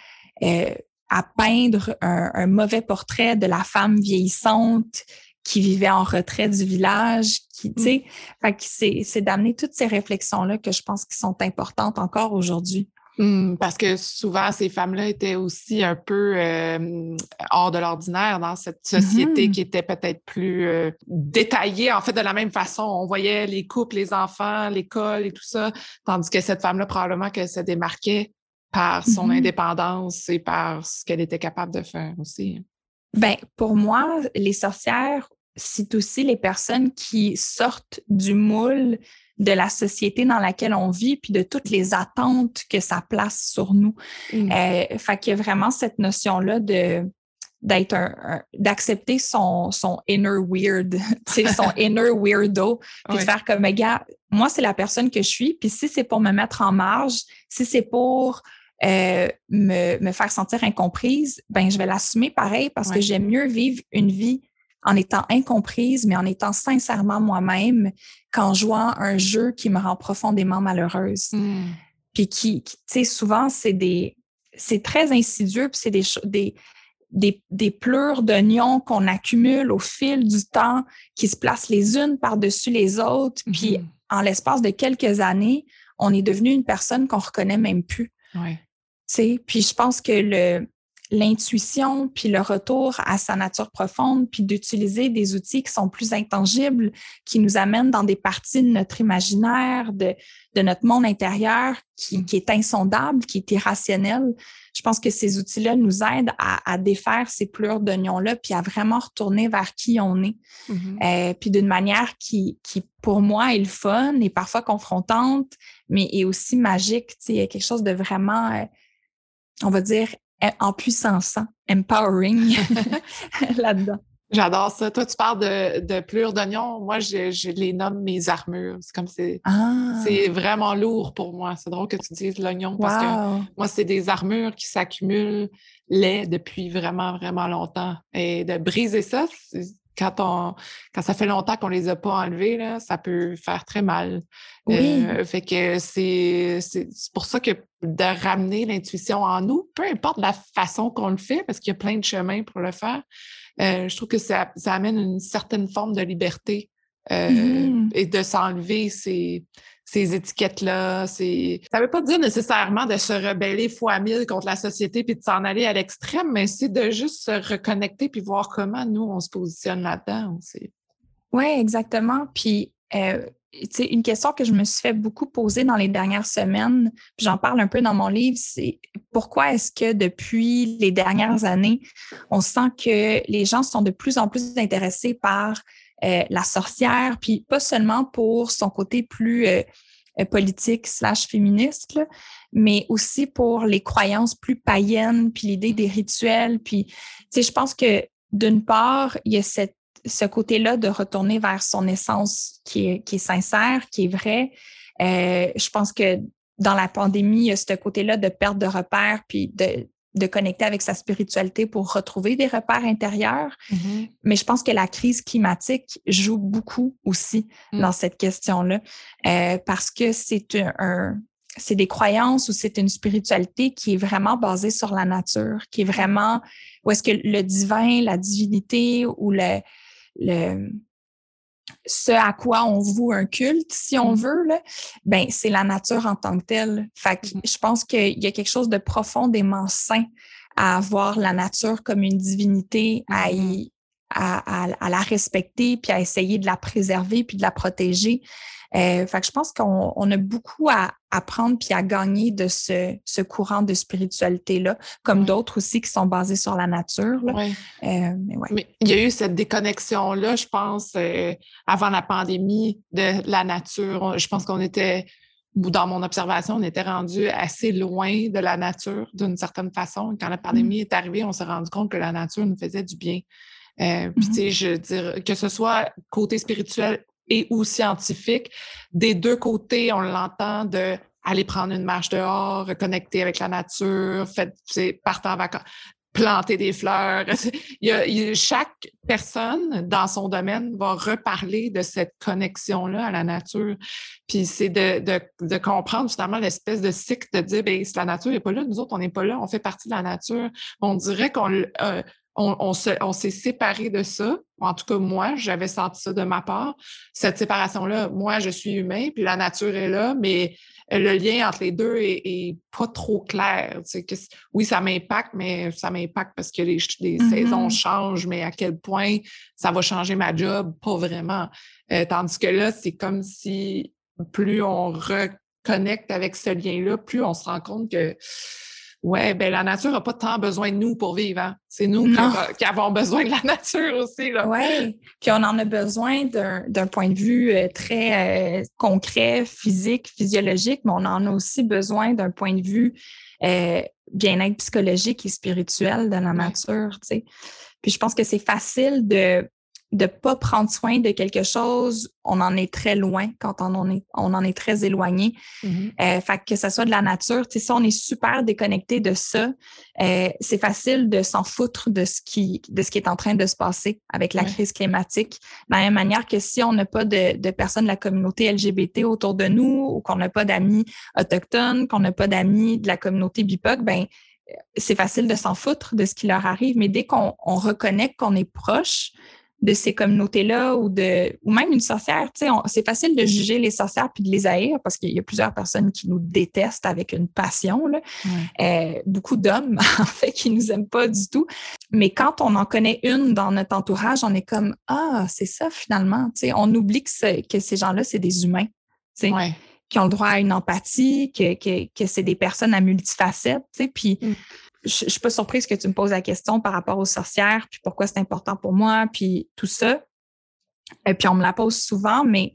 [SPEAKER 2] euh, à peindre un, un mauvais portrait de la femme vieillissante qui vivait en retrait du village, qui, tu sais, fait que c'est, c'est d'amener toutes ces réflexions-là que je pense qui sont importantes encore aujourd'hui.
[SPEAKER 1] Hmm, parce que souvent, ces femmes-là étaient aussi un peu euh, hors de l'ordinaire dans cette société
[SPEAKER 2] Mhm.
[SPEAKER 1] qui était peut-être plus euh, détaillée. En fait, de la même façon, on voyait les couples, les enfants, l'école et tout ça, tandis que cette femme-là, probablement qu'elle se démarquait par son
[SPEAKER 2] Mhm.
[SPEAKER 1] indépendance et par ce qu'elle était capable de faire aussi.
[SPEAKER 2] Ben, pour moi, les sorcières, c'est aussi les personnes qui sortent du moule de la société dans laquelle on vit, puis de toutes les attentes que ça place sur nous.
[SPEAKER 1] Mm.
[SPEAKER 2] Euh, fait qu'il y a vraiment cette notion-là de d'être un, un- d'accepter son, son inner weird, *laughs* son *laughs* inner weirdo, puis de faire comme, gars, moi, c'est la personne que je suis, puis si c'est pour me mettre en marge, si c'est pour euh, me, me faire sentir incomprise, ben je vais l'assumer pareil parce
[SPEAKER 1] Ouais.
[SPEAKER 2] que j'aime mieux vivre une vie en étant incomprise, mais en étant sincèrement moi-même qu'en jouant un jeu qui me rend profondément malheureuse.
[SPEAKER 1] Mm.
[SPEAKER 2] Puis qui, qui, tu sais, souvent, c'est des, c'est très insidieux, puis c'est des, des, des, des pleurs d'oignons qu'on accumule au fil du temps, qui se placent les unes par-dessus les autres. Puis
[SPEAKER 1] Mhm.
[SPEAKER 2] en l'espace de quelques années, on est devenu une personne qu'on reconnaît même plus.
[SPEAKER 1] Ouais.
[SPEAKER 2] tu sais. Puis je pense que le l'intuition, puis le retour à sa nature profonde, puis d'utiliser des outils qui sont plus intangibles, qui nous amènent dans des parties de notre imaginaire, de, de notre monde intérieur qui, qui est insondable, qui est irrationnel. Je pense que ces outils-là nous aident à, à défaire ces pleurs d'oignons-là, puis à vraiment retourner vers qui on est. Euh, puis d'une manière qui, qui, pour moi, est le fun et parfois confrontante, mais est aussi magique. Tu sais, il y a quelque chose de vraiment, euh, on va dire, en puissance, empowering *laughs* *laughs* là-dedans.
[SPEAKER 1] J'adore ça. Toi, tu parles de, de plures d'oignons. Moi, je, je les nomme mes armures. C'est comme c'est.
[SPEAKER 2] Ah,
[SPEAKER 1] C'est vraiment lourd pour moi. C'est drôle que tu dises l'oignon parce que moi, c'est des armures qui s'accumulent laid depuis vraiment, vraiment longtemps. Et de briser ça, c'est- quand on quand ça fait longtemps qu'on les a pas enlevés, là, ça peut faire très mal.
[SPEAKER 2] Oui.
[SPEAKER 1] Euh, fait que c'est c'est pour ça que de ramener l'intuition en nous, peu importe la façon qu'on le fait, parce qu'il y a plein de chemins pour le faire, euh, je trouve que ça, ça amène une certaine forme de liberté euh,
[SPEAKER 2] Mhm.
[SPEAKER 1] et de s'enlever ces, ces étiquettes-là. c'est- Ça ne veut pas dire nécessairement de se rebeller fois mille contre la société puis de s'en aller à l'extrême, mais c'est de juste se reconnecter puis voir comment nous, on se positionne là-dedans.
[SPEAKER 2] Oui, exactement. Puis, euh, une question que je me suis fait beaucoup poser dans les dernières semaines, puis j'en parle un peu dans mon livre, c'est pourquoi est-ce que depuis les dernières années, on sent que les gens sont de plus en plus intéressés par euh, la sorcière, puis pas seulement pour son côté plus euh, euh, politique slash féministe, mais aussi pour les croyances plus païennes, puis l'idée des rituels. Puis, tu sais, je pense que d'une part, il y a cette ce côté-là de retourner vers son essence qui est, qui est sincère, qui est vrai. Je pense que dans la pandémie, il y a ce côté-là de perte de repères, puis de, de connecter avec sa spiritualité pour retrouver des repères intérieurs. Mais je pense que la crise climatique joue beaucoup aussi
[SPEAKER 1] Mm.
[SPEAKER 2] dans cette question-là, euh, parce que c'est un, un- c'est des croyances ou c'est une spiritualité qui est vraiment basée sur la nature, qui est vraiment où est-ce que le divin, la divinité ou le, le ce à quoi on voue un culte, si on
[SPEAKER 1] Mm.
[SPEAKER 2] veut, là, ben c'est la nature en tant que telle. Fait que
[SPEAKER 1] Mm.
[SPEAKER 2] je pense qu'il y a quelque chose de profondément sain à avoir la nature comme une divinité, à, y- à, à- à la respecter, puis à essayer de la préserver, puis de la protéger. Euh, fait que je pense qu'on on a beaucoup à apprendre puis à gagner de ce, ce courant de spiritualité-là, comme
[SPEAKER 1] Ouais.
[SPEAKER 2] d'autres aussi qui sont basés sur la nature. là.
[SPEAKER 1] Ouais.
[SPEAKER 2] Euh, mais ouais.
[SPEAKER 1] Mais il y a eu cette déconnexion-là, je pense, euh, avant la pandémie de la nature. Je pense qu'on était, ou dans mon observation, on était rendu assez loin de la nature d'une certaine façon. Quand la pandémie est arrivée, on s'est rendu compte que la nature nous faisait du bien. Euh, Puis,
[SPEAKER 2] Mhm.
[SPEAKER 1] tu sais, je veux dire, que ce soit côté spirituel et ou scientifique, des deux côtés, on l'entend de aller prendre une marche dehors, reconnecter avec la nature, fait, tu sais, partir en vacances, planter des fleurs. *laughs* Il y a, chaque personne dans son domaine va reparler de cette connexion-là à la nature. Puis c'est de, de, de comprendre finalement l'espèce de cycle de dire, ben, si la nature n'est pas là, nous autres, on n'est pas là, on fait partie de la nature. On dirait qu'on euh, on, on se- on s'est séparé de ça. En tout cas, moi, j'avais senti ça de ma part. Cette séparation-là, moi, je suis humain, puis la nature est là, mais le lien entre les deux est, est pas trop clair. Tu sais, que oui, ça m'impacte, mais ça m'impacte parce que les,
[SPEAKER 2] Mhm.
[SPEAKER 1] saisons changent, mais à quel point ça va changer ma job? Pas vraiment. Euh, tandis que là, c'est comme si plus on reconnecte avec ce lien-là, plus on se rend compte que Ouais, ben la nature n'a pas tant besoin de nous pour vivre. hein. C'est nous qui, avons besoin de la *laughs* nature aussi. Là.
[SPEAKER 2] Oui, puis on en a besoin d'un point de vue euh, très euh, concret, physique, physiologique, mais on en a aussi besoin d'un point de vue euh, bien-être psychologique et spirituel de la
[SPEAKER 1] Ouais.
[SPEAKER 2] nature. Tu sais. Puis je pense que c'est facile de de pas prendre soin de quelque chose, on en est très loin quand on en est, on en est très éloigné.
[SPEAKER 1] Mhm.
[SPEAKER 2] Euh, fait que ça soit de la nature, tu sais, si on est super déconnecté de ça, euh, c'est facile de s'en foutre de ce qui de ce qui est en train de se passer avec la
[SPEAKER 1] Ouais.
[SPEAKER 2] crise climatique. De la même manière que si on n'a pas de, de personnes de la communauté LGBT autour de nous ou qu'on n'a pas d'amis autochtones, qu'on n'a pas d'amis de la communauté BIPOC, ben c'est facile de s'en foutre de ce qui leur arrive. Mais dès qu'on on reconnaît qu'on est proche de ces communautés-là ou de ou même une sorcière, tu sais, on- c'est facile de juger les sorcières puis de les haïr parce qu'il y a plusieurs personnes qui nous détestent avec une passion, là. Euh, beaucoup d'hommes *laughs* en fait qui nous aiment pas du tout. Mais quand on en connaît une dans notre entourage, on est comme ah c'est ça finalement, tu sais, on oublie que, que ces gens-là c'est des humains, tu sais,
[SPEAKER 1] Ouais.
[SPEAKER 2] qui ont le droit à une empathie, que, que, que c'est des personnes à multifacettes, tu sais, puis
[SPEAKER 1] Mm.
[SPEAKER 2] Je, suis pas surprise que tu me poses la question par rapport aux sorcières, puis pourquoi c'est important pour moi, puis tout ça. Et puis on me la pose souvent, mais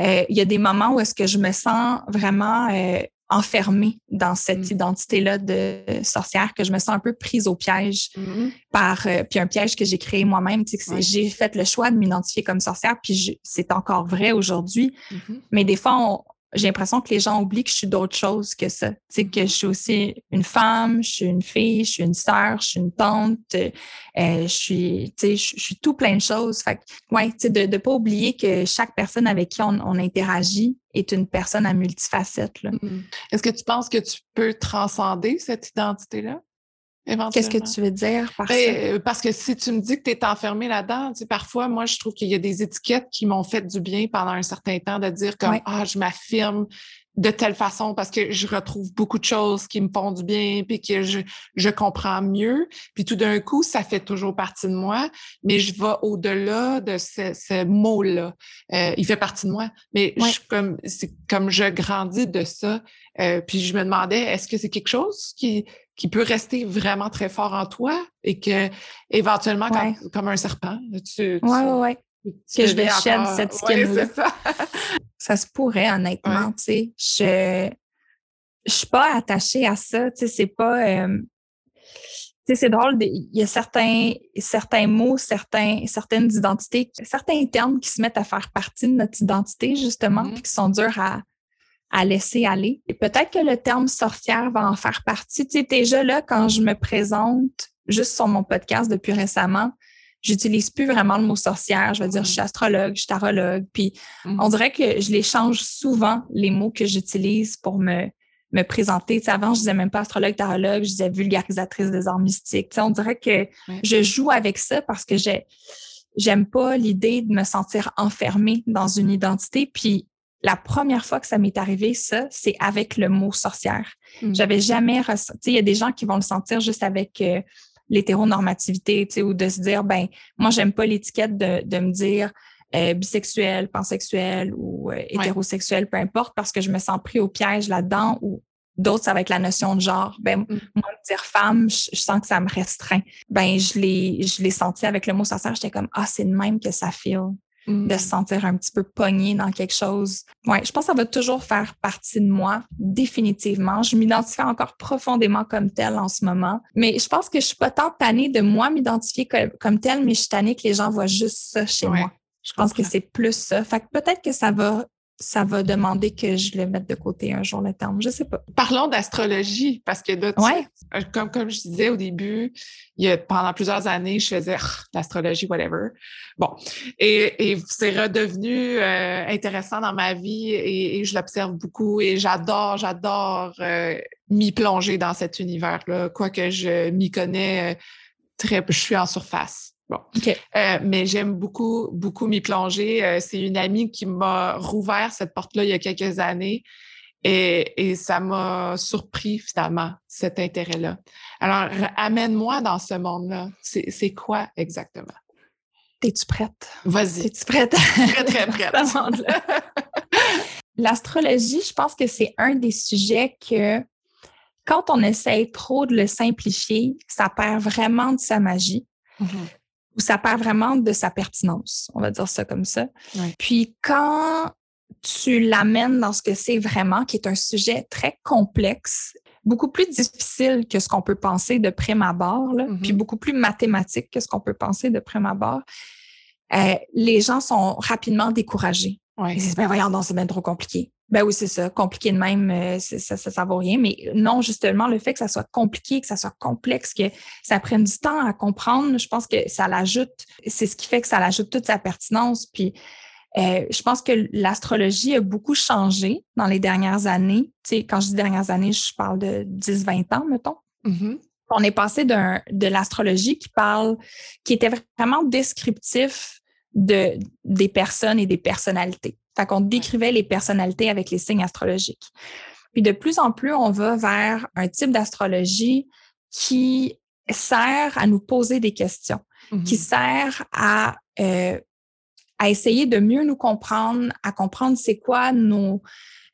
[SPEAKER 2] euh, il y a des moments où est-ce que je me sens vraiment euh, enfermée dans cette
[SPEAKER 1] Mm.
[SPEAKER 2] identité-là de sorcière, que je me sens un peu prise au piège
[SPEAKER 1] Mhm.
[SPEAKER 2] par euh, puis un piège que j'ai créé moi-même. Tu sais, que c'est-
[SPEAKER 1] Ouais.
[SPEAKER 2] J'ai fait le choix de m'identifier comme sorcière, puis c'est encore vrai aujourd'hui.
[SPEAKER 1] Mhm.
[SPEAKER 2] Mais des fois, on- j'ai l'impression que les gens oublient que je suis d'autres choses que ça. Sais, que je suis aussi une femme, je suis une fille, je suis une sœur, je suis une tante, euh, je suis, sais, je, suis tout plein de choses. Fait que, ouais, de ne pas oublier que chaque personne avec qui on, interagit est une personne à multifacettes.
[SPEAKER 1] Mm-hmm. Est-ce que tu penses que tu peux transcender cette identité-là?
[SPEAKER 2] Qu'est-ce que tu veux dire
[SPEAKER 1] par ben, euh, Parce que si tu me dis que tu es enfermé là-dedans, tu sais, parfois, moi, je trouve qu'il y a des étiquettes qui m'ont fait du bien pendant un certain temps de dire comme Ah, je m'affirme de telle façon parce que je retrouve beaucoup de choses qui me font du bien puis que je, je comprends mieux. Puis tout d'un coup, ça fait toujours partie de moi, mais je vais au-delà de ce, ce mot-là. Euh, il fait partie de moi, mais je, comme, c'est comme je grandis de ça. Euh, puis je me demandais, est-ce que c'est quelque chose qui, qui peut rester vraiment très fort en toi et que éventuellement, comme, un serpent, tu,
[SPEAKER 2] tu, ouais, que je déchaîne cette *laughs* skin-là. ça. se pourrait, honnêtement, tu sais. Je je suis pas attachée à ça, tu sais, c'est pas... Euh, tu sais, c'est drôle, il y a certains, certains mots, certains, certaines identités, certains termes qui se mettent à faire partie de notre identité, justement, mm-hmm. puis qui sont durs à, à laisser aller. Et peut-être que le terme sorcière va en faire partie. Tu sais, déjà là, quand je me présente juste sur mon podcast depuis récemment, j'utilise plus vraiment le mot sorcière. Je vais dire, je suis astrologue, je suis tarologue. Puis mm-hmm. on dirait que je les change souvent, les mots que j'utilise pour me, me présenter. Tu sais, avant, je disais même pas astrologue, tarologue, je disais vulgarisatrice des arts mystiques. Tu sais, on dirait que je joue avec ça parce que j'ai, j'aime pas l'idée de me sentir enfermée dans une identité. Puis la première fois que ça m'est arrivé, ça, c'est avec le mot sorcière. Mm-hmm. J'avais jamais ressenti. Il y a des gens qui vont le sentir juste avec euh, l'hétéronormativité, tu sais, ou de se dire, ben, moi, j'aime pas l'étiquette de, de me dire euh, bisexuel, pansexuel ou euh, hétérosexuel, peu importe, parce que je me sens pris au piège là-dedans ou d'autres, avec la notion de genre. Ben, mm. moi, dire femme, je, sens que ça me restreint. Ben, je l'ai, je l'ai senti avec le mot sorcière, j'étais comme, ah, c'est de même que ça file de se mm. sentir un petit peu pogné dans quelque chose. Ouais, je pense que ça va toujours faire partie de moi, définitivement. Je m'identifie encore profondément comme telle en ce moment. Mais je pense que je suis pas tant tannée de moi m'identifier comme, telle, mais je suis tannée que les gens voient juste ça chez moi. Je pense que c'est plus ça. Fait que peut-être que ça va ça va demander que je le mette de côté un jour le terme. Je sais pas.
[SPEAKER 1] Parlons d'astrologie, parce que là, euh, comme, comme je disais au début, il y a, pendant plusieurs années, je faisais l'astrologie, whatever. Bon. Et, c'est redevenu euh, intéressant dans ma vie et, je l'observe beaucoup et j'adore, j'adore euh, m'y plonger dans cet univers-là, quoique je m'y connais très, je suis en surface. Bon. Euh, mais j'aime beaucoup, beaucoup m'y plonger. Euh, c'est une amie qui m'a rouvert cette porte-là il y a quelques années et, ça m'a surpris finalement, cet intérêt-là. Alors, amène-moi dans ce monde-là. C'est quoi exactement?
[SPEAKER 2] Es-tu prête?
[SPEAKER 1] Vas-y.
[SPEAKER 2] Es-tu prête?
[SPEAKER 1] Très, très *laughs* prête. *laughs*
[SPEAKER 2] L'astrologie, je pense que c'est un des sujets que quand on essaye trop de le simplifier, ça perd vraiment de sa magie. Mm-hmm où ça perd vraiment de sa pertinence, on va dire ça comme ça. Puis quand tu l'amènes dans ce que c'est vraiment, qui est un sujet très complexe, beaucoup plus difficile que ce qu'on peut penser de prime abord, là, puis mm-hmm. beaucoup plus mathématique que ce qu'on peut penser de prime abord, euh, les gens sont rapidement découragés. Ils disent, ben voyons, non, c'est bien trop compliqué. Ben oui, c'est ça. Compliqué de même, euh, ça, ça, ça vaut rien. Mais non, justement, le fait que ça soit compliqué, que ça soit complexe, que ça prenne du temps à comprendre, je pense que ça l'ajoute, c'est ce qui fait que ça l'ajoute toute sa pertinence. Puis euh, je pense que l'astrologie a beaucoup changé dans les dernières années. Tu sais, quand je dis dernières années, je parle de 10-20 ans, mettons. Mm-hmm. On est passé de l'astrologie qui parle, qui était vraiment descriptif de, des personnes et des personnalités. Fait qu'on décrivait les personnalités avec les signes astrologiques. Puis de plus en plus, on va vers un type d'astrologie qui sert à nous poser des questions, qui mm-hmm. sert à, euh, à essayer de mieux nous comprendre, à comprendre c'est quoi nos,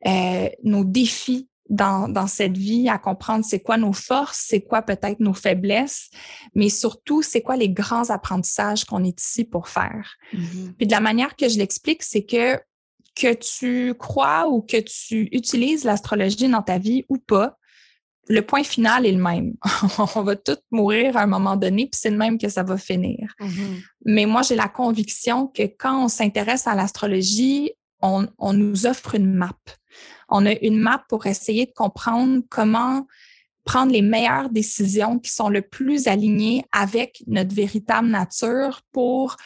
[SPEAKER 2] euh, nos défis dans, dans cette vie, à comprendre c'est quoi nos forces, c'est quoi peut-être nos faiblesses, mais surtout c'est quoi les grands apprentissages qu'on est ici pour faire. Mm-hmm. Puis de la manière que je l'explique, c'est que que tu crois ou que tu utilises l'astrologie dans ta vie ou pas, le point final est le même. *laughs* on va tous mourir à un moment donné, puis c'est le même que ça va finir. Mm-hmm. Mais moi, j'ai la conviction que quand on s'intéresse à l'astrologie, on, on, nous offre une map. On a une map pour essayer de comprendre comment prendre les meilleures décisions qui sont le plus alignées avec notre véritable nature pour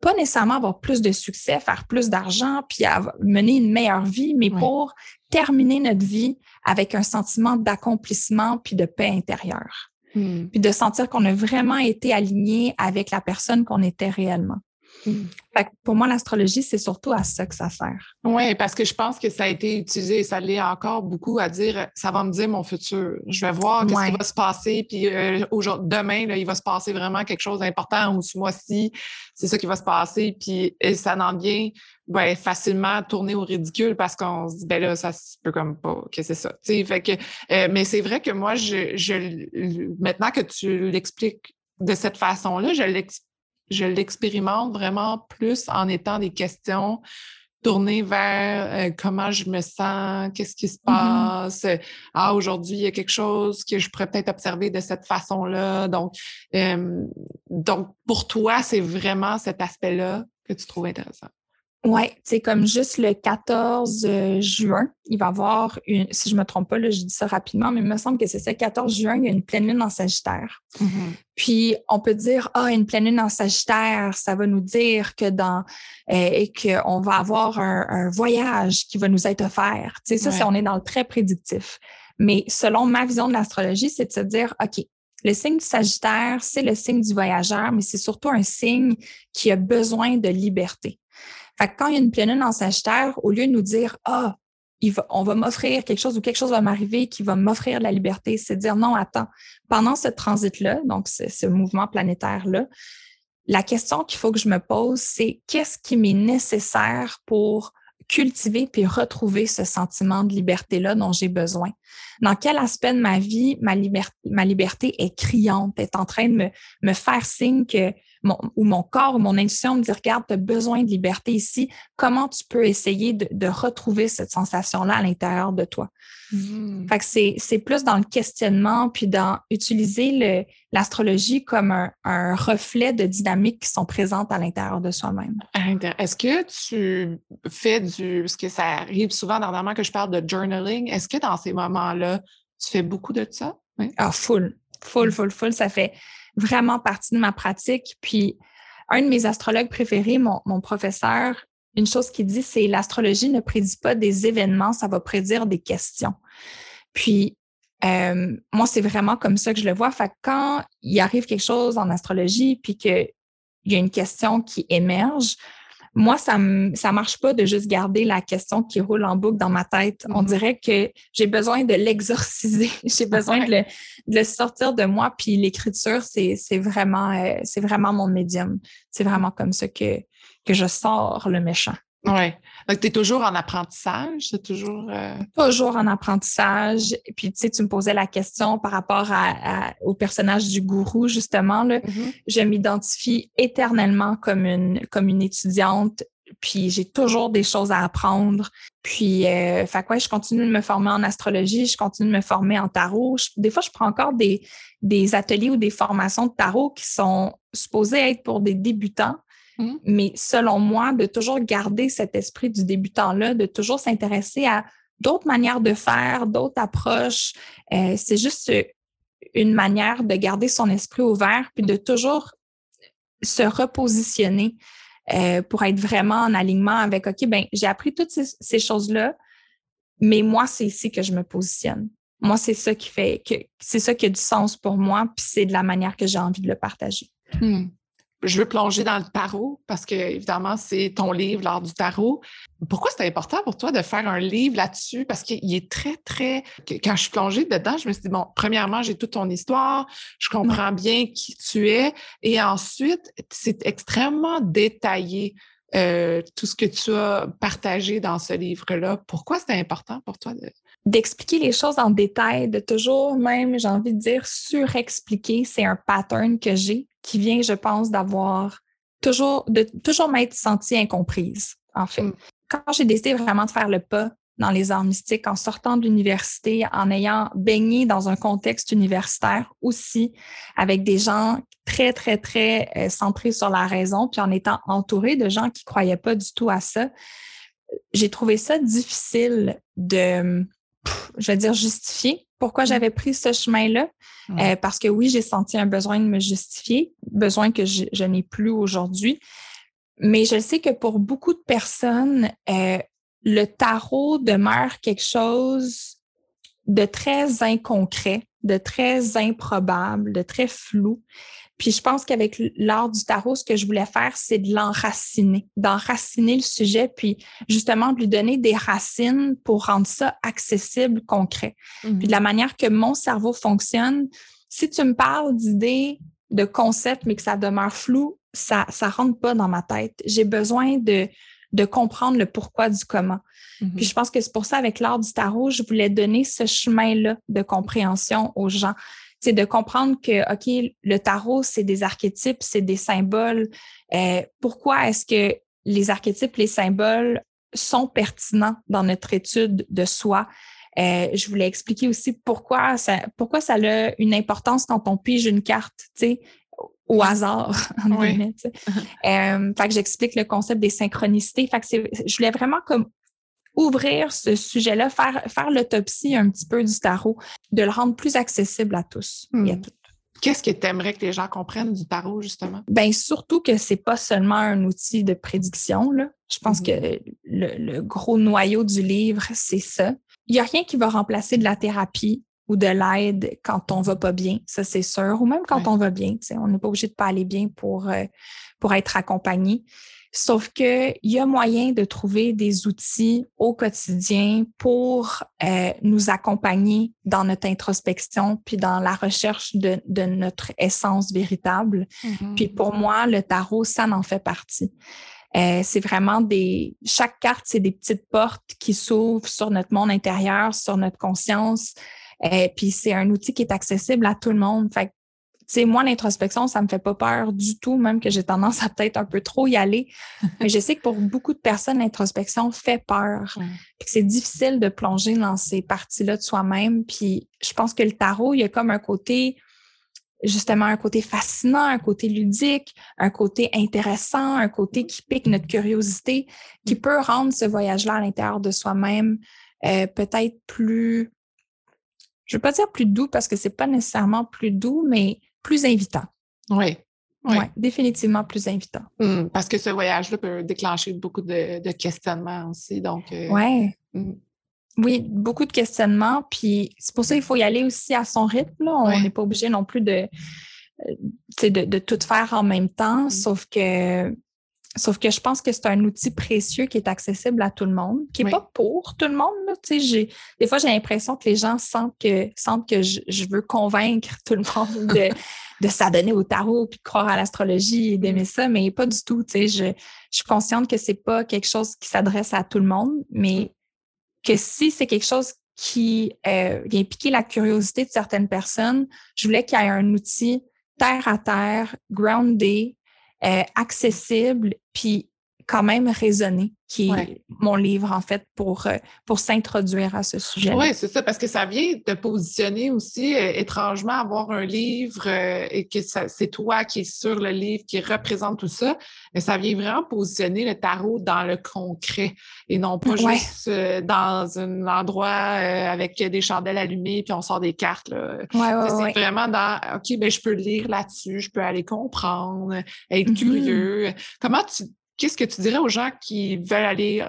[SPEAKER 2] pas nécessairement avoir plus de succès, faire plus d'argent, puis mener une meilleure vie, mais pour terminer notre vie avec un sentiment d'accomplissement puis de paix intérieure. Hmm. Puis de sentir qu'on a vraiment été aligné avec la personne qu'on était réellement. Hmm. pour moi, l'astrologie, c'est surtout à ça que ça sert.
[SPEAKER 1] Oui, parce que je pense que ça a été utilisé et ça l'est encore beaucoup à dire ça va me dire mon futur. Je vais voir ce qui va se passer. Puis euh, demain, là, il va se passer vraiment quelque chose d'important ou ce mois-ci, c'est ça qui va se passer. Puis ça n'en vient ben, facilement tourner au ridicule parce qu'on se dit ben là, ça se peut comme pas que c'est ça. Fait que, euh, mais c'est vrai que moi, je, je maintenant que tu l'expliques de cette façon-là, je l'explique je l'expérimente vraiment plus en étant des questions tournées vers euh, comment je me sens, qu'est-ce qui se mmh passe. Ah, aujourd'hui, il y a quelque chose que je pourrais peut-être observer de cette façon-là. Donc, donc, pour toi, c'est vraiment cet aspect-là que tu trouves intéressant.
[SPEAKER 2] Oui, c'est comme juste le 14 euh, juin, il va y avoir une, si je ne me trompe pas, là, je dis ça rapidement, mais il me semble que c'est ça, 14 juin, il y a une pleine lune en Sagittaire. Mm-hmm. Puis on peut dire, ah, une pleine lune en Sagittaire, ça va nous dire que dans euh, et qu'on va avoir un, voyage qui va nous être offert. Tu sais, ça, c'est on est dans le très prédictif. Mais selon ma vision de l'astrologie, c'est de se dire, OK, le signe du Sagittaire, c'est le signe du voyageur, mais c'est surtout un signe qui a besoin de liberté. Fait que quand il y a une pleine lune en Sagittaire, au lieu de nous dire Ah, on va m'offrir quelque chose ou quelque chose va m'arriver qui va m'offrir la liberté, c'est de dire non, attends, pendant ce transit-là, donc ce mouvement planétaire-là, la question qu'il faut que je me pose, c'est qu'est-ce qui m'est nécessaire pour cultiver puis retrouver ce sentiment de liberté-là dont j'ai besoin? Dans quel aspect de ma vie ma, liberté est criante, est en train de me faire signe que mon, ou mon corps ou mon intuition me dit, regarde, tu as besoin de liberté ici. Comment tu peux essayer de, de retrouver cette sensation-là à l'intérieur de toi? Mmh. Fait que c'est, plus dans le questionnement, puis dans utiliser l'astrologie comme un, un, reflet de dynamiques qui sont présentes à l'intérieur de soi-même.
[SPEAKER 1] Est-ce que tu fais du... Parce que ça arrive souvent, normalement, que je parle de journaling. Est-ce que dans ces moments-là, tu fais beaucoup de ça?
[SPEAKER 2] Oui. Ah, full. Full, mmh. full, full. Ça fait vraiment partie de ma pratique. Puis, un de mes astrologues préférés, mon, professeur, une chose qu'il dit, c'est l'astrologie ne prédit pas des événements, ça va prédire des questions. Puis, euh, moi, c'est vraiment comme ça que je le vois. Fait quand il arrive quelque chose en astrologie, puis qu'il y a une question qui émerge, moi, ça ne ça marche pas de juste garder la question qui roule en boucle dans ma tête. On mm-hmm. dirait que j'ai besoin de l'exorciser. *laughs* j'ai besoin de, le, sortir de moi. Puis l'écriture, c'est vraiment, euh, c'est vraiment mon médium. C'est vraiment comme ça que, que je sors le méchant.
[SPEAKER 1] Oui. Donc, tu es toujours en apprentissage, c'est toujours. Euh,
[SPEAKER 2] toujours en apprentissage. Et puis, tu sais, tu me posais la question par rapport à, au personnage du gourou, justement. Là. Mm-hmm. Je m'identifie éternellement comme une, comme une étudiante. Puis, j'ai toujours des choses à apprendre. Puis, euh, fait quoi, je continue de me former en astrologie, je continue de me former en tarot. des fois, je prends encore des, des ateliers ou des formations de tarot qui sont supposées être pour des débutants Mmh. Mais selon moi, de toujours garder cet esprit du débutant-là, de toujours s'intéresser à d'autres manières de faire, d'autres approches, euh, c'est juste une manière de garder son esprit ouvert, puis de toujours se repositionner euh, pour être vraiment en alignement avec, OK, ben j'ai appris toutes ces, choses-là, mais moi, c'est ici que je me positionne. Moi, c'est ça qui fait que c'est ça qui a du sens pour moi, puis c'est de la manière que j'ai envie de le partager.
[SPEAKER 1] Mmh je veux plonger dans le tarot parce que, évidemment, c'est ton livre, l'art du tarot. Pourquoi c'est important pour toi de faire un livre là-dessus? Parce qu'il est très, très. Quand je suis plongée dedans, je me suis dit, bon, premièrement, j'ai toute ton histoire, je comprends bien qui tu es. Et ensuite, c'est extrêmement détaillé. Euh, tout ce que tu as partagé dans ce livre-là. Pourquoi c'est important pour toi
[SPEAKER 2] d'expliquer les choses en détail, de toujours même, j'ai envie de dire, surexpliquer, c'est un pattern que j'ai qui vient, je pense, d'avoir toujours, de toujours m'être sentie incomprise, en fait. Mm. Quand j'ai décidé vraiment de faire le pas dans les arts mystiques, en sortant de l'université, en ayant baigné dans un contexte universitaire aussi, avec des gens très, très, très euh, centrés sur la raison, puis en étant entourée de gens qui croyaient pas du tout à ça, j'ai trouvé ça difficile de, je vais dire, justifier pourquoi mmh. j'avais pris ce chemin-là? Euh, parce que oui, j'ai senti un besoin de me justifier, besoin que je, n'ai plus aujourd'hui. Mais je sais que pour beaucoup de personnes, euh, le tarot demeure quelque chose de très inconcret, de très improbable, de très flou. Puis je pense qu'avec l'art du tarot, ce que je voulais faire, c'est de l'enraciner, d'enraciner le sujet, puis justement de lui donner des racines pour rendre ça accessible, concret. Puis de la manière que mon cerveau fonctionne, si tu me parles d'idées, de concepts, mais que ça demeure flou, ça ne rentre pas dans ma tête. J'ai besoin de, de comprendre le pourquoi du comment. Puis mmh je pense que c'est pour ça, avec l'art du tarot, je voulais donner ce chemin-là de compréhension aux gens c'est de comprendre que, OK, le tarot, c'est des archétypes, c'est des symboles. Euh, pourquoi est-ce que les archétypes, les symboles sont pertinents dans notre étude de soi? Euh, je voulais expliquer aussi pourquoi ça, pourquoi ça a une importance quand on pige une carte, tu sais, au hasard. *laughs* Oui. euh, fait que j'explique le concept des synchronicités. Fait que je voulais vraiment comme ouvrir ce sujet-là, faire, faire l'autopsie un petit peu du tarot, de le rendre plus accessible à tous et à hmm. toutes.
[SPEAKER 1] Qu'est-ce que tu aimerais que les gens comprennent du tarot, justement?
[SPEAKER 2] Bien, surtout que c'est pas seulement un outil de prédiction. Là. Je pense hmm. que le, gros noyau du livre, c'est ça. Il n'y a rien qui va remplacer de la thérapie ou de l'aide quand on va pas bien, ça c'est sûr, ou même quand on va bien. On n'est pas obligé de pas aller bien pour, euh, pour être accompagné. Sauf qu'il y a moyen de trouver des outils au quotidien pour euh, nous accompagner dans notre introspection, puis dans la recherche de, notre essence véritable. Mm-hmm. Puis pour moi, le tarot, ça en fait partie. Euh, c'est vraiment des. Chaque carte, c'est des petites portes qui s'ouvrent sur notre monde intérieur, sur notre conscience. Euh, puis c'est un outil qui est accessible à tout le monde. Fait sais, moi, l'introspection, ça me fait pas peur du tout, même que j'ai tendance à peut-être un peu trop y aller. *laughs* Mais je sais que pour beaucoup de personnes, l'introspection fait peur. C'est difficile de plonger dans ces parties-là de soi-même. Puis je pense que le tarot, il y a comme un côté, justement, un côté fascinant, un côté ludique, un côté intéressant, un côté qui pique notre curiosité, qui peut rendre ce voyage-là à l'intérieur de soi-même euh, peut-être plus je ne veux pas dire plus doux parce que ce n'est pas nécessairement plus doux, mais plus invitant.
[SPEAKER 1] Oui.
[SPEAKER 2] Oui, définitivement plus invitant.
[SPEAKER 1] Mmh, parce que ce voyage-là peut déclencher beaucoup de, questionnements aussi. Donc,
[SPEAKER 2] euh, ouais. Mmh. Oui, beaucoup de questionnements. Puis c'est pour ça qu'il faut y aller aussi à son rythme. On n'est pas obligé non plus de, euh, de, de, tout faire en même temps. Mmh. Sauf que Sauf que je pense que c'est un outil précieux qui est accessible à tout le monde, qui n'est pas pour tout le monde. des fois, j'ai l'impression que les gens sentent que, sentent que je, veux convaincre tout le monde de, *laughs* de s'adonner au tarot, puis de croire à l'astrologie et d'aimer ça, mais pas du tout. Je, je suis consciente que c'est pas quelque chose qui s'adresse à tout le monde, mais que si c'est quelque chose qui euh, vient piquer la curiosité de certaines personnes, je voulais qu'il y ait un outil terre à terre, groundé, euh, accessible, puis quand même raisonné, qui est mon livre, en fait, pour, euh, pour s'introduire à ce sujet.
[SPEAKER 1] Oui, c'est ça, parce que ça vient te positionner aussi euh, étrangement, avoir un livre et que c'est toi qui es sur le livre, qui représente tout ça, mais ça vient vraiment positionner le tarot dans le concret et non pas juste dans un endroit avec des chandelles allumées puis on sort des cartes. c'est vraiment dans OK, ben, je peux lire là-dessus, je peux aller comprendre, être mm-hmm. curieux. Comment tu Qu'est-ce que tu dirais aux gens qui veulent aller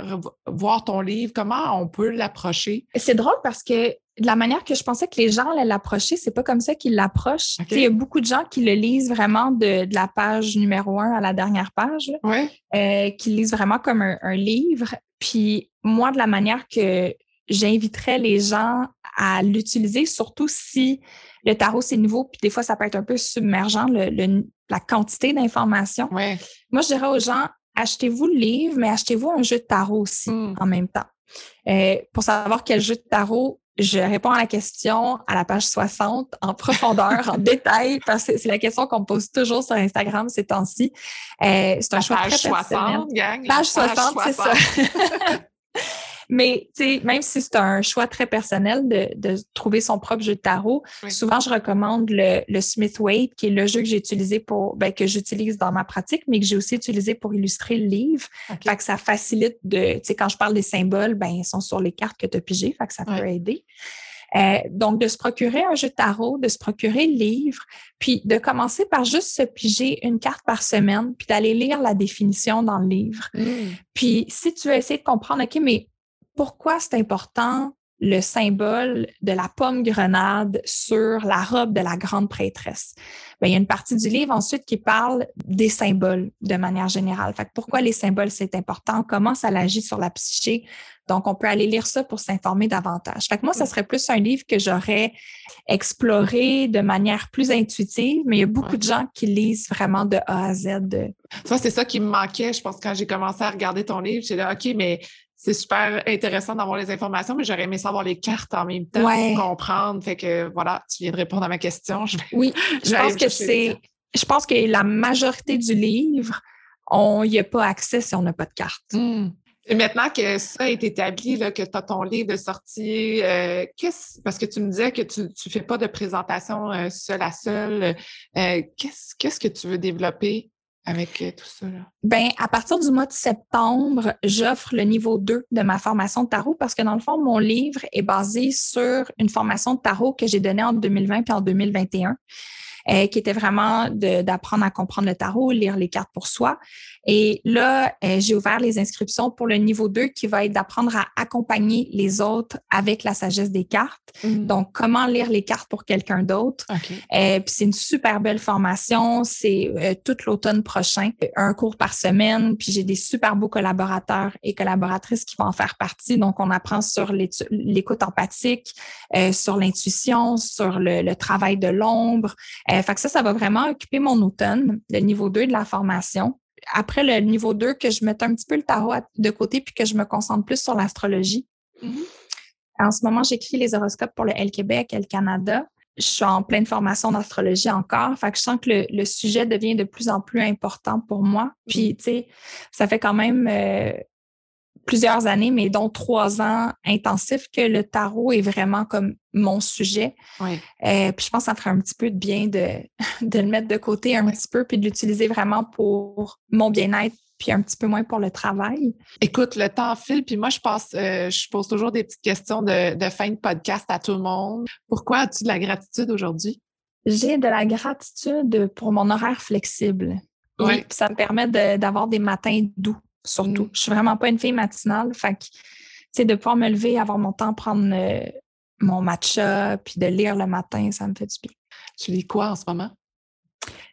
[SPEAKER 1] voir ton livre? Comment on peut l'approcher?
[SPEAKER 2] C'est drôle parce que de la manière que je pensais que les gens allaient l'approcher, c'est pas comme ça qu'ils l'approchent. Il y a beaucoup de gens qui le lisent vraiment de, la page numéro un à la dernière page, euh, qui lisent vraiment comme un, livre. Puis moi, de la manière que j'inviterais les gens à l'utiliser, surtout si le tarot c'est nouveau, puis des fois ça peut être un peu submergent, la quantité d'informations. Moi, je dirais aux gens, achetez-vous le livre, mais achetez-vous un jeu de tarot aussi hmm. en même temps. Euh, pour savoir quel jeu de tarot, je réponds à la question à la page 60 en *laughs* profondeur, en détail, parce que c'est la question qu'on me pose toujours sur Instagram ces temps-ci. Euh, c'est un choix
[SPEAKER 1] page
[SPEAKER 2] très
[SPEAKER 1] 60, gang,
[SPEAKER 2] page 60, c'est ça. *laughs* Mais même si c'est un choix très personnel de, de, trouver son propre jeu de tarot, souvent je recommande le, le Smith Waite, qui est le jeu que j'ai utilisé pour ben, que j'utilise dans ma pratique, mais que j'ai aussi utilisé pour illustrer le livre. Fait que ça facilite de, tu sais, quand je parle des symboles, ben, ils sont sur les cartes que tu as pigées, fait que ça peut aider. Euh, donc, de se procurer un jeu de tarot, de se procurer le livre, puis de commencer par juste se piger une carte par semaine, puis d'aller lire la définition dans le livre. Mmh. Puis, si tu veux essayer de comprendre, OK, mais pourquoi c'est important le symbole de la pomme grenade sur la robe de la grande prêtresse? Bien, il y a une partie du livre ensuite qui parle des symboles de manière générale. Fait pourquoi les symboles, c'est important, comment ça agit sur la psyché? Donc, on peut aller lire ça pour s'informer davantage. Fait que moi, ça serait plus un livre que j'aurais exploré de manière plus intuitive, mais il y a beaucoup de gens qui lisent vraiment de A à Z.
[SPEAKER 1] Ça, c'est ça qui me manquait, je pense, quand j'ai commencé à regarder ton livre. J'ai dit, OK, mais c'est super intéressant d'avoir les informations, mais j'aurais aimé savoir les cartes en même temps pour comprendre. Fait que voilà, tu viens de répondre à ma question.
[SPEAKER 2] oui, je pense que c'est. Je pense que la majorité du livre, on n'y a pas accès si on n'a pas de carte.
[SPEAKER 1] Hmm. Et maintenant que ça est établi, là, que tu as ton livre de sortie, euh, parce que tu me disais que tu ne fais pas de présentation euh, seule à seule, euh, qu'est-ce que tu veux développer? Avec euh, tout ça?
[SPEAKER 2] Ben, à partir du mois de septembre, j'offre le niveau 2 de ma formation de tarot parce que dans le fond, mon livre est basé sur une formation de tarot que j'ai donnée en 2020 puis en 2021. Euh, qui était vraiment d'apprendre à comprendre le tarot, lire les cartes pour soi. Et là, euh, j'ai ouvert les inscriptions pour le niveau 2 qui va être d'apprendre à accompagner les autres avec la sagesse des cartes. Mm. Donc, comment lire les cartes pour quelqu'un d'autre. Euh, puis c'est une super belle formation. C'est euh, tout l'automne prochain, un cours par semaine. Puis j'ai des super beaux collaborateurs et collaboratrices qui vont en faire partie. Donc, on apprend sur l'écoute empathique, sur l'intuition, sur le, le, travail de l'ombre, euh, fait que ça, ça va vraiment occuper mon automne, le niveau 2 de la formation. Après le niveau 2, que je mette un petit peu le tarot de côté puis que je me concentre plus sur l'astrologie. Mm-hmm. En ce moment, j'écris les horoscopes pour le L Québec, L Canada. Je suis en pleine formation d'astrologie encore. Fait que je sens que le, sujet devient de plus en plus important pour moi. Puis, mm-hmm. tu sais, ça fait quand même euh, plusieurs années, mais dont trois ans intensifs, que le tarot est vraiment comme mon sujet.
[SPEAKER 1] Oui.
[SPEAKER 2] Euh, puis je pense que ça ferait un petit peu de bien de, *laughs* de le mettre de côté un petit peu, puis de l'utiliser vraiment pour mon bien-être, puis un petit peu moins pour le travail.
[SPEAKER 1] Écoute, le temps file, puis moi, je pense, euh, je pose toujours des petites questions de, de fin de podcast à tout le monde. Pourquoi as-tu de la gratitude aujourd'hui?
[SPEAKER 2] J'ai de la gratitude pour mon horaire flexible. Oui. ça me permet d'avoir des matins doux surtout. Mm. Je suis vraiment pas une fille matinale. Fait que, de pouvoir me lever, avoir mon temps, prendre euh, mon matcha, puis de lire le matin, ça me fait du bien.
[SPEAKER 1] Tu lis quoi en ce moment?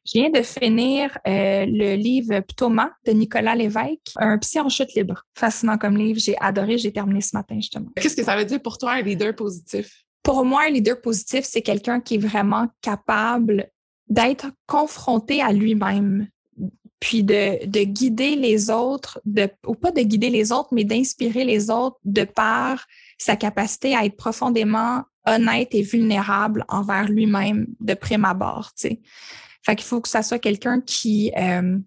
[SPEAKER 2] Je viens de finir euh, le livre Ptoma de Nicolas Lévesque, un psy en chute libre. Fascinant comme livre. J'ai adoré. J'ai terminé ce matin, justement.
[SPEAKER 1] Qu'est-ce que ça veut dire pour toi, un leader positif?
[SPEAKER 2] Pour moi, un leader positif, c'est quelqu'un qui est vraiment capable d'être confronté à lui-même, puis de, de, guider les autres, de, ou pas de guider les autres, mais d'inspirer les autres de par sa capacité à être profondément honnête et vulnérable envers lui-même de prime abord. Tu sais. Fait qu'il faut que ça soit quelqu'un qui, euh,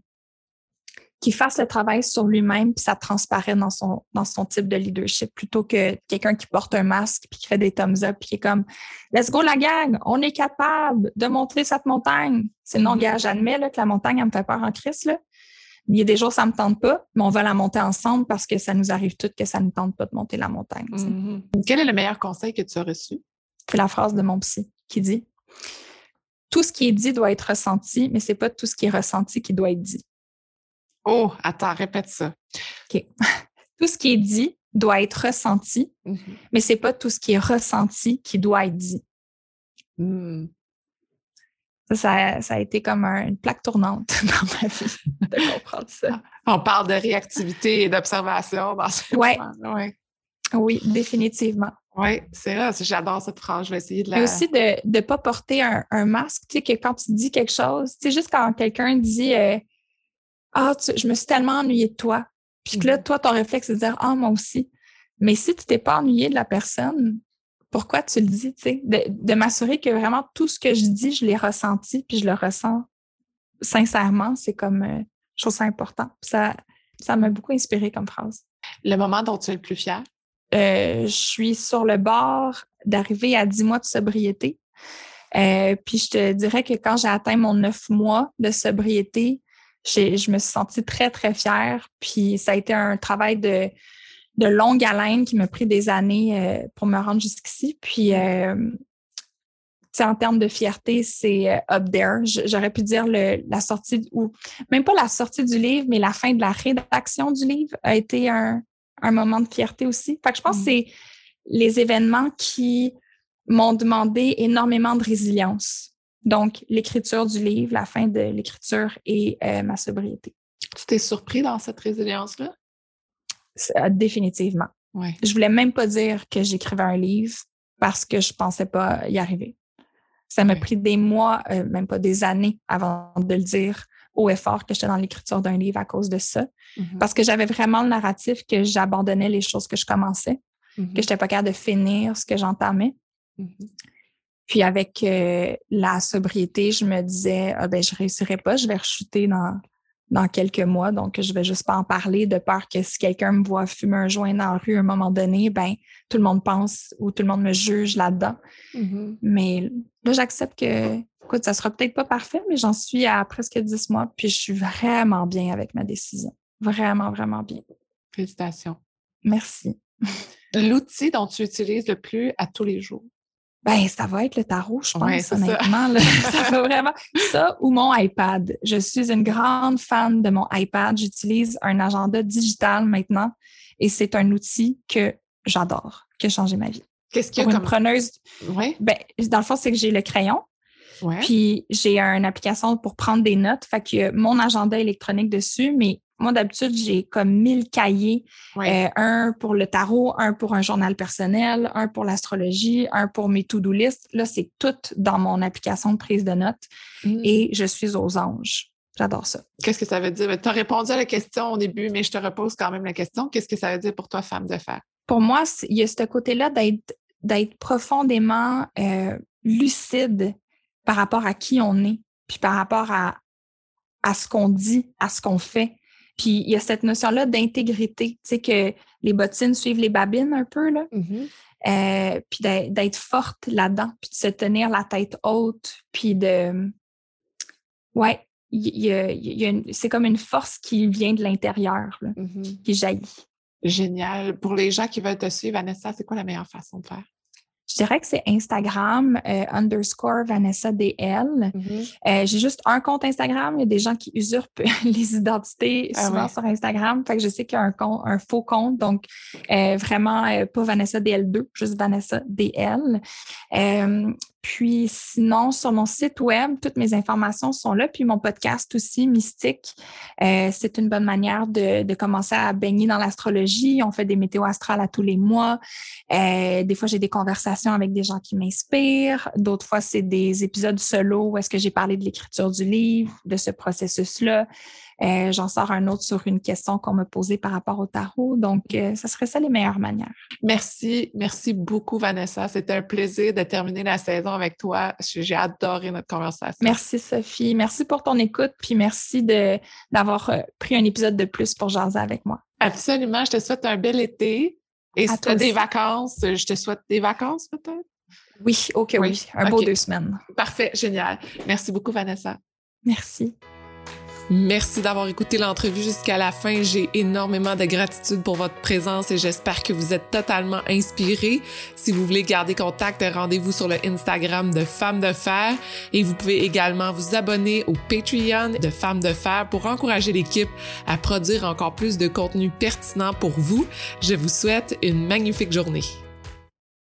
[SPEAKER 2] qui fasse le travail sur lui-même, puis ça transparaît dans son, dans son type de leadership, plutôt que quelqu'un qui porte un masque, puis qui fait des thumbs up, puis qui est comme Let's go la gang, on est capable de monter cette montagne. C'est non, gars, j'admets que la montagne, elle me fait peur en crise. Là. Il y a des jours, ça ne me tente pas, mais on va la monter ensemble parce que ça nous arrive toutes que ça ne tente pas de monter la montagne.
[SPEAKER 1] Mm-hmm. Quel est le meilleur conseil que tu as reçu?
[SPEAKER 2] C'est la phrase de mon psy qui dit Tout ce qui est dit doit être ressenti, mais ce n'est pas tout ce qui est ressenti qui doit être dit.
[SPEAKER 1] Oh, attends, répète ça.
[SPEAKER 2] OK. *laughs* tout ce qui est dit doit être ressenti, mm-hmm. mais ce n'est pas tout ce qui est ressenti qui doit être dit.
[SPEAKER 1] Mm.
[SPEAKER 2] Ça, ça, a été comme une plaque tournante *laughs* dans ma vie de comprendre ça.
[SPEAKER 1] On parle de réactivité et d'observation dans ce
[SPEAKER 2] ouais. ouais. Oui, définitivement.
[SPEAKER 1] Oui, c'est vrai, j'adore cette phrase. Je vais essayer de la.
[SPEAKER 2] Et aussi de ne pas porter un, masque. Tu sais, que quand tu dis quelque chose, tu sais, juste quand quelqu'un dit euh, ah, je me suis tellement ennuyée de toi. Puis que là, mm-hmm. toi, ton réflexe, c'est de dire Ah, moi aussi. Mais si tu t'es pas ennuyé de la personne, pourquoi tu le dis? Tu sais? De, m'assurer que vraiment tout ce que je dis, je l'ai ressenti, puis je le ressens sincèrement, c'est comme euh, je trouve ça important. ça, ça m'a beaucoup inspiré comme phrase.
[SPEAKER 1] Le moment dont tu es le plus fier?
[SPEAKER 2] je suis sur le bord d'arriver à 10 mois de sobriété. puis je te dirais que quand j'ai atteint mon 9 mois de sobriété, je me suis sentie très, très fière. Puis ça a été un travail de, de longue haleine qui m'a pris des années euh, pour me rendre jusqu'ici. Puis, euh, en termes de fierté, c'est euh, up there. J'aurais pu dire le, la sortie, ou même pas la sortie du livre, mais la fin de la rédaction du livre a été un, un moment de fierté aussi. Fait que je pense que mm. c'est les événements qui m'ont demandé énormément de résilience. Donc, l'écriture du livre, la fin de l'écriture et ma sobriété.
[SPEAKER 1] Tu t'es surpris dans cette résilience-là?
[SPEAKER 2] Définitivement. Ouais. Je voulais même pas dire que j'écrivais un livre parce que je pensais pas y arriver. Ça m'a pris des mois, euh, même pas des années avant de le dire au effort que j'étais dans l'écriture d'un livre à cause de ça. Mm-hmm. Parce que j'avais vraiment le narratif que j'abandonnais les choses que je commençais, que mm-hmm. je n'étais pas capable de finir ce que j'entamais. Mm-hmm. Puis avec euh, la sobriété, je me disais, ah ben, je réussirai pas, je vais rechuter dans, dans quelques mois. Donc, je vais juste pas en parler de peur que si quelqu'un me voit fumer un joint dans la rue à un moment donné, ben tout le monde pense ou tout le monde me juge là-dedans. Mm-hmm. Mais là, j'accepte que, écoute, ça sera peut-être pas parfait, mais j'en suis à presque dix mois, puis je suis vraiment bien avec ma décision. Vraiment, vraiment bien.
[SPEAKER 1] Félicitations.
[SPEAKER 2] Merci. *laughs*
[SPEAKER 1] L'outil dont tu utilises le plus à tous les jours?
[SPEAKER 2] Ben, ça va être le tarot, je pense, honnêtement. Ça. *laughs* ça va vraiment. Ça ou mon iPad. Je suis une grande fan de mon iPad. J'utilise un agenda digital maintenant et c'est un outil que j'adore, qui a changé ma vie.
[SPEAKER 1] Qu'est-ce qu'il y a
[SPEAKER 2] comme... une preneuse?
[SPEAKER 1] Ouais.
[SPEAKER 2] Ben, dans le fond, c'est que j'ai le crayon. Ouais. Puis j'ai une application pour prendre des notes. Fait que mon agenda électronique dessus, mais moi, d'habitude, j'ai comme 1000 cahiers, euh, un pour le tarot, un pour un journal personnel, un pour l'astrologie, un pour mes to-do list. Là, c'est tout dans mon application de prise de notes mm. et je suis aux anges. J'adore ça.
[SPEAKER 1] Qu'est-ce que ça veut dire? Tu as répondu à la question au début, mais je te repose quand même la question. Qu'est-ce que ça veut dire pour toi, femme de fer?
[SPEAKER 2] Pour moi, il y a ce côté-là d'être profondément euh, lucide par rapport à qui on est, puis par rapport à, à ce qu'on dit, à ce qu'on fait. Puis il y a cette notion-là d'intégrité, tu sais, que les bottines suivent les babines un peu, là. Mm-hmm. Euh, puis d'être forte là-dedans, puis de se tenir la tête haute, puis de. Ouais, c'est comme une force qui vient de l'intérieur, mm-hmm. qui jaillit.
[SPEAKER 1] Génial. Pour les gens qui veulent te suivre, Vanessa, c'est quoi la meilleure façon de faire?
[SPEAKER 2] Je dirais que c'est Instagram euh, underscore Vanessa DL. Mm-hmm. Euh, j'ai juste un compte Instagram. Il y a des gens qui usurpent *laughs* les identités ah souvent sur Instagram. Fait que je sais qu'il y a un, un faux compte. Donc, euh, vraiment, pas Vanessa DL2, juste Vanessa DL. Puis sinon, sur mon site web, toutes mes informations sont là. Puis mon podcast aussi, Mystique, euh, c'est une bonne manière de, commencer à baigner dans l'astrologie. On fait des météos astrales à tous les mois. Euh, des fois, j'ai des conversations avec des gens qui m'inspirent. D'autres fois, c'est des épisodes solo où est-ce que j'ai parlé de l'écriture du livre, de ce processus-là. Euh, j'en sors un autre sur une question qu'on m'a posée par rapport au tarot. Donc, ce serait ça les meilleures manières.
[SPEAKER 1] Merci, merci beaucoup, Vanessa. C'était un plaisir de terminer la saison avec toi. J'ai adoré notre conversation.
[SPEAKER 2] Merci, Sophie. Merci pour ton écoute, puis merci d'avoir euh, pris un épisode de plus pour jaser avec moi.
[SPEAKER 1] Absolument. Je te souhaite un bel été. Et si tu as des vacances, je te souhaite des vacances peut-être?
[SPEAKER 2] Oui, OK, oui. Un beau deux semaines.
[SPEAKER 1] Parfait, génial. Merci beaucoup, Vanessa.
[SPEAKER 2] Merci.
[SPEAKER 1] Merci d'avoir écouté l'entrevue jusqu'à la fin. J'ai énormément de gratitude pour votre présence et j'espère que vous êtes totalement inspirés. Si vous voulez garder contact, rendez-vous sur le Instagram de Femmes de Fer et vous pouvez également vous abonner au Patreon de Femmes de Fer pour encourager l'équipe à produire encore plus de contenu pertinent pour vous. Je vous souhaite une magnifique journée.